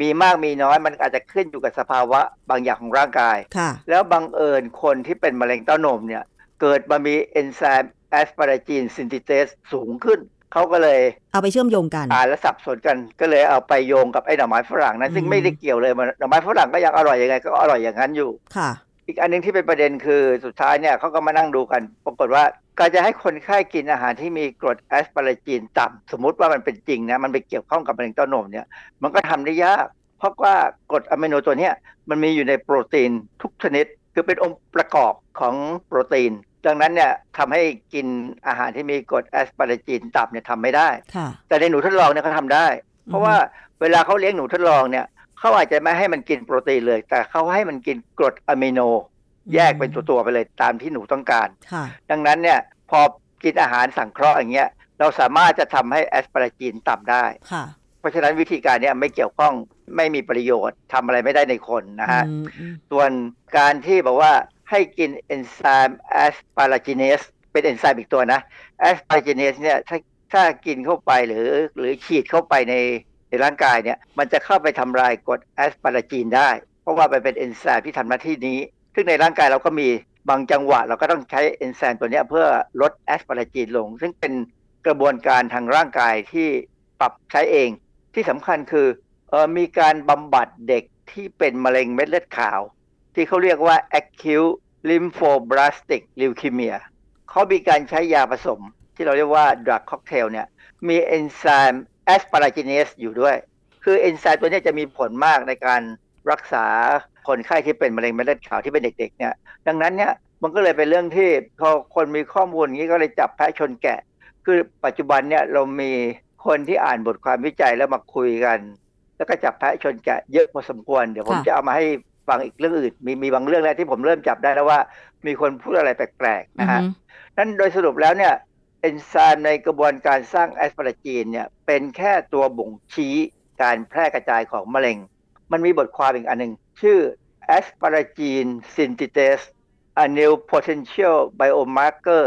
มีมากมีน้อยมันอาจจะขึ้นอยู่กับสภาวะบางอย่างของร่างกายค่ะแล้วบังเอิญคนที่เป็นมะเร็งเต้านมเนี่ยเกิดมามีเอนไซม์ asparagine synthetase สูงขึ้นเขาก็เลยเอาไปเชื่อมโยงกันอ่านแล้วสับสนกันก็เลยเอาไปโยงกับไอ้หน่อไม้ฝรั่งนั้นซึ่งอืมไม่ได้เกี่ยวเลยมันหน่อไม้ฝรั่งก็ยังอร่อยยังไงก็อร่อยอย่างนั้นอยู่ค่ะ อีกอันหนึ่งที่เป็นประเด็นคือสุดท้ายเนี่ยเขาก็มานั่งดูกัน ปรากฏว่าการจะให้คนไข้กินอาหารที่มีกรด asparagine ต่ำสมมุติว่ามันเป็นจริงนะมันไปเกี่ยวข้องกับมะเร็งเต้านมเนี่ยมันก็ทำได้ยากเพราะว่ากรดอะมิโนตัวเนี้ยมันมีอยู่ในโปรตีนทุกชนิดคือเป็นองค์ประกอบของโปรตีน ดังนั้นเนี่ยทำให้กินอาหารที่มีกรดแอสปาราจีนต่ำเนี่ยทำไม่ได้ค่ะแต่ในหนูทดลองเนี่ยเขาทำได้ เพราะว่าเวลาเขาเลี้ยงหนูทดลองเนี่ย เขาอาจจะไม่ให้มันกินโปรตีนเลย แต่เขาให้มันกินกรดอะมิโน แยกเป็นตัวๆไปเลยตามที่หนูต้องการค่ะดังนั้นเนี่ยพอกินอาหารสังเคราะห์อย่างเงี้ยเราสามารถจะทำให้ asparagine ต่ำได้ค่ะเพราะฉะนั้นวิธีการเนี้ยไม่เกี่ยวข้องไม่มีประโยชน์ทำอะไรไม่ได้ในคนนะฮะอืมอืมส่วนการที่บอกว่าให้กินเอนไซม์ asparaginase เป็นเอนไซม์อีกตัวนะ asparaginase เนี่ยถ้าถ้ากินเข้าไปหรือหรือฉีดเข้าไปใน ในร่างกายเนี่ยมันจะเข้าไปทำลายกรด asparagine ได้ เพราะว่ามันเป็นเอนไซม์ที่ทำหน้าที่นี้ ซึ่งในร่างกายเราก็มีบางจังหวะ เราก็ต้องใช้เอนไซม์ตัวนี้เพื่อลด asparagine ลง ซึ่งเป็นกระบวนการทางร่างกายที่ปรับใช้เอง ที่สำคัญคือเออมีการบำบัดเด็กที่เป็นมะเร็งเม็ดเลือดขาว ที่เขาเรียกว่า acute lymphoblastic leukemia เขามีการใช้ยาผสม ที่เราเรียกว่า drug cocktail เนี่ยมีเอนไซม์ asparaginase อยู่ด้วย คือเอนไซม์ตัวเนี้ยจะมีผลมากในการรักษาคนไข้ที่เป็นมะเร็งเม็ดเลือดขาวที่เป็นเด็กๆเนี่ย ดังนั้นเนี่ยมันก็เลยเป็นเรื่องที่พอคนมีข้อมูลอย่างนี้ก็เลยจับแพะชนแกะ คือปัจจุบันเนี่ยเรามีคนที่อ่านบทความวิจัยแล้วมาคุยกัน แล้วก็จับแพะชนแกะเยอะพอสมควร เดี๋ยวผมค่ะจะเอามาให้ฟังอีกเรื่องอื่น มีมีบางเรื่องแล้วที่ผมเริ่มจับได้แล้วว่า มีคนพูดอะไรแปลกๆอือนะฮะฮึนั่นโดยสรุปแล้วเนี่ย เอนไซม์ในกระบวนการสร้างแอสปาราจีนเนี่ยเป็นแค่ตัวบ่งชี้การแพร่กระจายของมะเร็ง มันมีบทความอีกอันหนึ่งชื่อ asparagine synthetase a new potential biomarker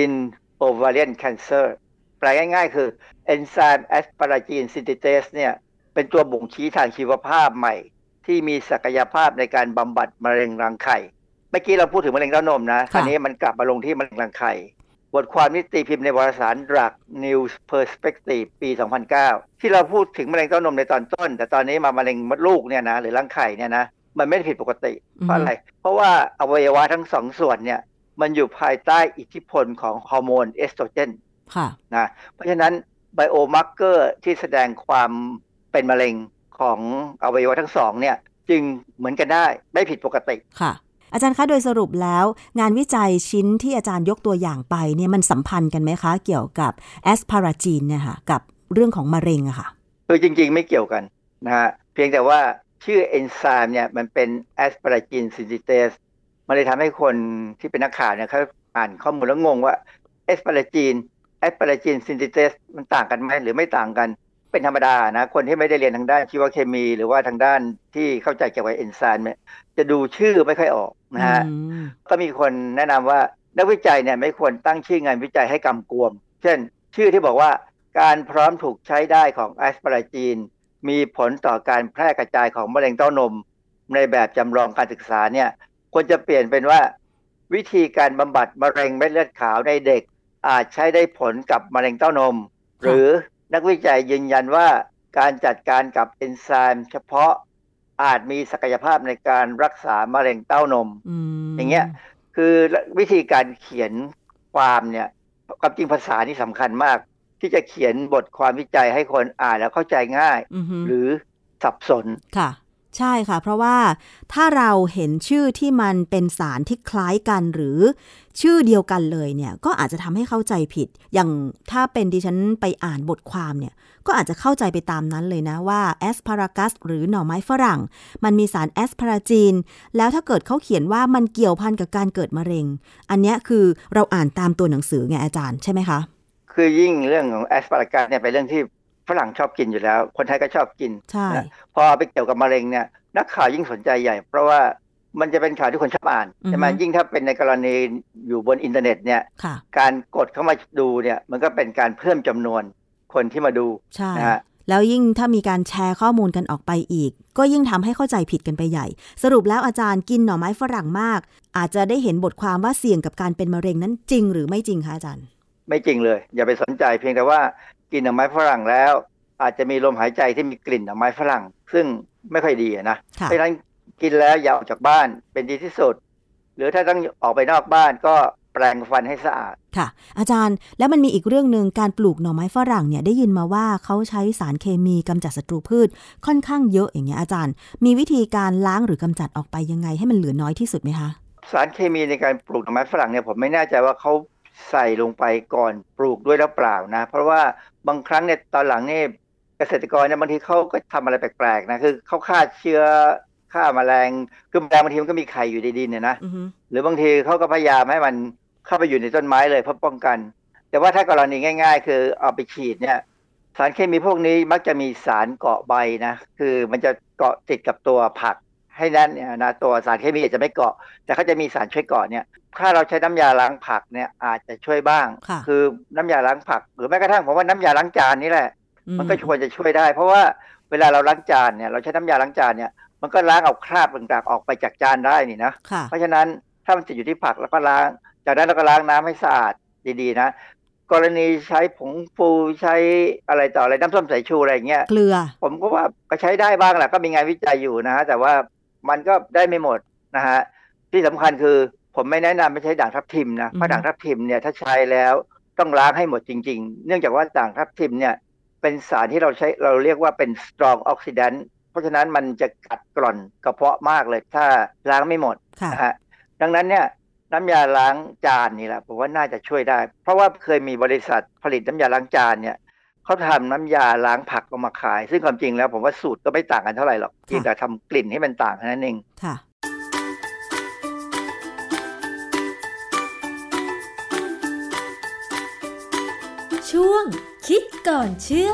in ovarian cancer แปลง่ายๆ คือเอนไซม์ asparagine synthetase เนี่ยเป็นตัวบ่งชี้ทางชีวภาพใหม่ ที่มีศักยภาพในการบำบัดมะเร็งรังไข่ เมื่อกี้เราพูดถึงมะเร็งเต้านมนะ คราวนี้มันกลับมาลงที่มะเร็งรังไข่ บทความนี้ตีพิมพ์ในวารสาร Drug News Perspective ปี 2009 ที่เราพูดถึงมะเร็งเต้านมในตอนต้น แต่ตอนนี้มามะเร็งมดลูกเนี่ยนะหรือรังไข่เนี่ยนะมันไม่ได้ผิดปกติเพราะอะไร เพราะว่าอวัยวะทั้งสองส่วนเนี่ยมันอยู่ภายใต้อิทธิพลของฮอร์โมนเอสโตรเจนค่ะนะเพราะฉะนั้นไบโอมาร์เกอร์ที่แสดงความเป็นมะเร็งของอวัยวะทั้งสองเนี่ยจึงเหมือนกันได้ไม่ผิดปกติค่ะ อาจารย์คะโดยสรุปแล้ว งานวิจัยชิ้นที่อาจารย์ยกตัวอย่างไปเนี่ยมันสัมพันธ์กันไหมคะ เกี่ยวกับ asparagine เนี่ยค่ะกับเรื่องของมะเร็งอะค่ะคือจริงๆไม่เกี่ยวกันนะฮะเพียงแต่ว่าชื่อเอนไซม์เนี่ยมันเป็นแอสปาราจินซิน t ิเตสมันเลยทำให้คนที่เป็นนักข่าวเนี่ยเขาอ่านข้อมูลแล้วงงว่าแอสปาราจีนแอสปาราจินซิน t ิเตสมันต่างกันไหมหรือไม่ต่างกัน เป็นธรรมดานะ คนที่ไม่ได้เรียนทางด้านชีวเคมี หรือว่าทางด้านที่เข้าใจเกี่ยวกับเอนไซม์เนี่ยจะดูชื่อไม่ค่อยออกนะฮะอืมก็มีคนแนะนำว่านักวิจัยเนี่ยไม่ควรตั้งชื่องานวิจัยให้กำกวม เช่น ชื่อที่บอกว่าการพร้อมถูกใช้ได้ของแอสปาราจีน มีผลต่อการแพร่กระจายของมะเร็งเต้านม ในแบบจำลองการศึกษาเนี่ยควรจะเปลี่ยนเป็นว่า วิธีการบำบัดมะเร็งเม็ดเลือดขาวในเด็ก อาจใช้ได้ผลกับมะเร็งเต้านม หรือ นักวิจัยยืนยันว่าการจัดการกับเอนไซม์เฉพาะอาจมีศักยภาพในการรักษามะเร็งเต้านมอืมอย่างเงี้ยคือวิธีการเขียนคความเนี่ยความจริงภาษานี่สำคัญมาก ที่จะเขียนบทความวิจัยให้คนอ่านแล้วเข้าใจง่ายอือฮึหรือสับสนค่ะ ใช่ค่ะ เพราะว่าถ้าเราเห็นชื่อที่มันเป็นสารที่คล้ายกันหรือชื่อเดียวกันเลยเนี่ย ก็อาจจะทำให้เข้าใจผิด อย่างถ้าเป็นดิฉันไปอ่านบทความเนี่ย ก็อาจจะเข้าใจไปตามนั้นเลยนะว่าแอสพารากัสหรือหน่อไม้ฝรั่ง มันมีสารแอสพาราจีน แล้วถ้าเกิดเขาเขียนว่ามันเกี่ยวพันกับการเกิดมะเร็ง อันนี้คือเราอ่านตามตัวหนังสือไงอาจารย์ใช่ไหมคะคือยิ่งเรื่องของแอสปารากัสเนี่ยเป็นเรื่องที่ ฝรั่งชอบกินอยู่แล้ว คนไทยก็ชอบกินใช่นะพอเอาไปเกี่ยวกับมะเร็งเนี่ยนักข่าวยิ่งสนใจใหญ่ เพราะว่ามันจะเป็นข่าวที่คนชอบอ่านใช่ไหมอือฮึยิ่งถ้าเป็นในกรณีอยู่บนอินเทอร์เน็ตเนี่ยค่ะการกดเข้ามาดูเนี่ยมันก็เป็นการเพิ่มจำนวนคนที่มาดูใช่นะฮะแล้วยิ่งถ้ามีการแชร์ข้อมูลกันออกไปอีก ก็ยิ่งทำให้เข้าใจผิดกันไปใหญ่ สรุปแล้วอาจารย์กินหน่อไม้ฝรั่งมาก อาจจะได้เห็นบทความว่าเสี่ยงกับการเป็นมะเร็งนั้นจริงหรือไม่จริงคะอาจารย์ ไม่จริงเลย อย่าไปสนใจเพียงแต่ว่า กินหน่อไม้ฝรั่งแล้ว อาจจะมีลมหายใจที่มีกลิ่นหน่อไม้ฝรั่ง ซึ่งไม่ค่อยดีอะนะค่ะเพราะฉะนั้นกินแล้วอย่าออกจากบ้านเป็นดีที่สุด หรือถ้าต้องออกไปนอกบ้านก็แปรงฟันให้สะอาด ค่ะ อาจารย์แล้วมันมีอีกเรื่องหนึ่งการปลูกหน่อไม้ฝรั่งเนี่ยได้ยินมาว่าเขาใช้สารเคมีกำจัดศัตรูพืชค่อนข้างเยอะอย่างเงี้ยอาจารย์ มีวิธีการล้างหรือกำจัดออกไปยังไงให้มันเหลือน้อยที่สุดไหมคะ สารเคมีในการปลูกหน่อไม้ฝรั่งเนี่ยผมไม่แน่ใจว่าเขาใส่ลงไปก่อนปลูกด้วยหรือเปล่านะ เพราะว่า บางครั้งเนี่ยตอนหลังเนี่ยเกษตรกรเนี่ยบางทีเขาก็ทำอะไรแปลกๆนะคือเขาฆ่าเชื้อฆ่าแมลงคือแมลงบางทีมันก็มีไข่อยู่ในดินเนี่ยนะอือฮึหรือบางทีเขาก็พยายามให้มันเข้าไปอยู่ในต้นไม้เลยเพื่อป้องกัน แต่ว่าถ้ากรณีง่าย ๆ คือเอาไปฉีดเนี่ยสารเคมีพวกนี้มักจะมีสารเกาะใบนะ คือมันจะเกาะติดกับตัวผัก ให้แนั้นเนี่ยนะตัวสารเคมีอาจจะไม่เกาะ แต่เขาจะมีสารช่วยเกาะเนี่ย ถ้าเราใช้น้ำยาล้างผักเนี่ยอาจจะช่วยบ้างค่ะคือน้ำยาล้างผัก หรือแม้กระทั่งผมว่าน้ำยาล้างจานนี่แหละอืมมันก็ควรจะช่วยได้ เพราะว่าเวลาเราล้างจานเนี่ยเราใช้น้ำยาล้างจานเนี่ยมันก็ล้างเอาคราบต่างๆออกไปจากจานได้นี่นะค่ะเพราะฉะนั้นถ้ามันติดอยู่ที่ผักแล้วก็ล้าง จากนั้นเราก็ล้างน้ำให้สะอาดดีๆนะ กรณีใช้ผงฟูใช้อะไรต่ออะไรน้ำส้มสายชูอะไรอย่างเงี้ยเกลือ ผมก็ว่าก็ใช้ได้บ้างแหละก็มีงานวิจัยอยู่นะฮะแต่ว่า มันก็ได้ไม่หมดนะฮะที่สำคัญคือผมไม่แนะนำไม่ใช้ด่างทับทิมนะเพอืราะอฮึด่างทับทิมเนี่ยถ้าใช้แล้วต้องล้างให้หมดจริง ๆ เนื่องจากว่าด่างทับทิมเนี่ยเป็นสารที่เราใช้เราเรียกว่าเป็น strong oxidant เพราะฉะนั้นมันจะกัดกร่อนกระเพาะมากเลยถ้าล้างไม่หมดค่ะนะฮะดังนั้นเนี่ยน้ำยาล้างจานนี่แหละผมว่าน่าจะช่วยได้ เพราะว่าเคยมีบริษัทผลิตน้ำยาล้างจานเนี่ย เขาทำน้ำยาล้างผักออกมาขาย ซึ่งความจริงแล้วผมว่าสูตรก็ไม่ต่างกันเท่าไหร่หรอกเพียงแต่ทำกลิ่นให้มันต่างเท่านั้นเองค่ะช่วงคิดก่อนเชื่อ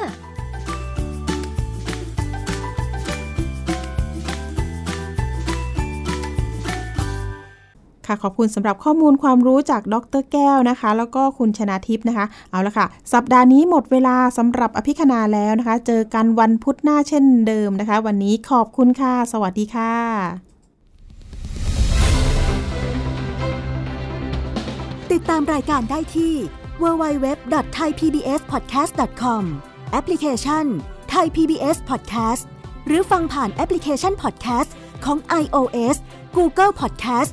ค่ะ ขอบคุณสำหรับข้อมูลความรู้จากดรแก้วนะคะ แล้วก็คุณชนาทิพย์นะคะ เอาละค่ะ สัปดาห์นี้หมดเวลาสำหรับอภิคณาแล้วนะคะ เจอกันวันพุธหน้าเช่นเดิมนะคะ วันนี้ขอบคุณค่ะ สวัสดีค่ะ ติดตามรายการได้ที่ www.thaipbspodcast.com แอปพลิเคชัน Thai PBS Podcast หรือฟังผ่านแอปพลิเคชัน Podcast ของ iOS Google Podcast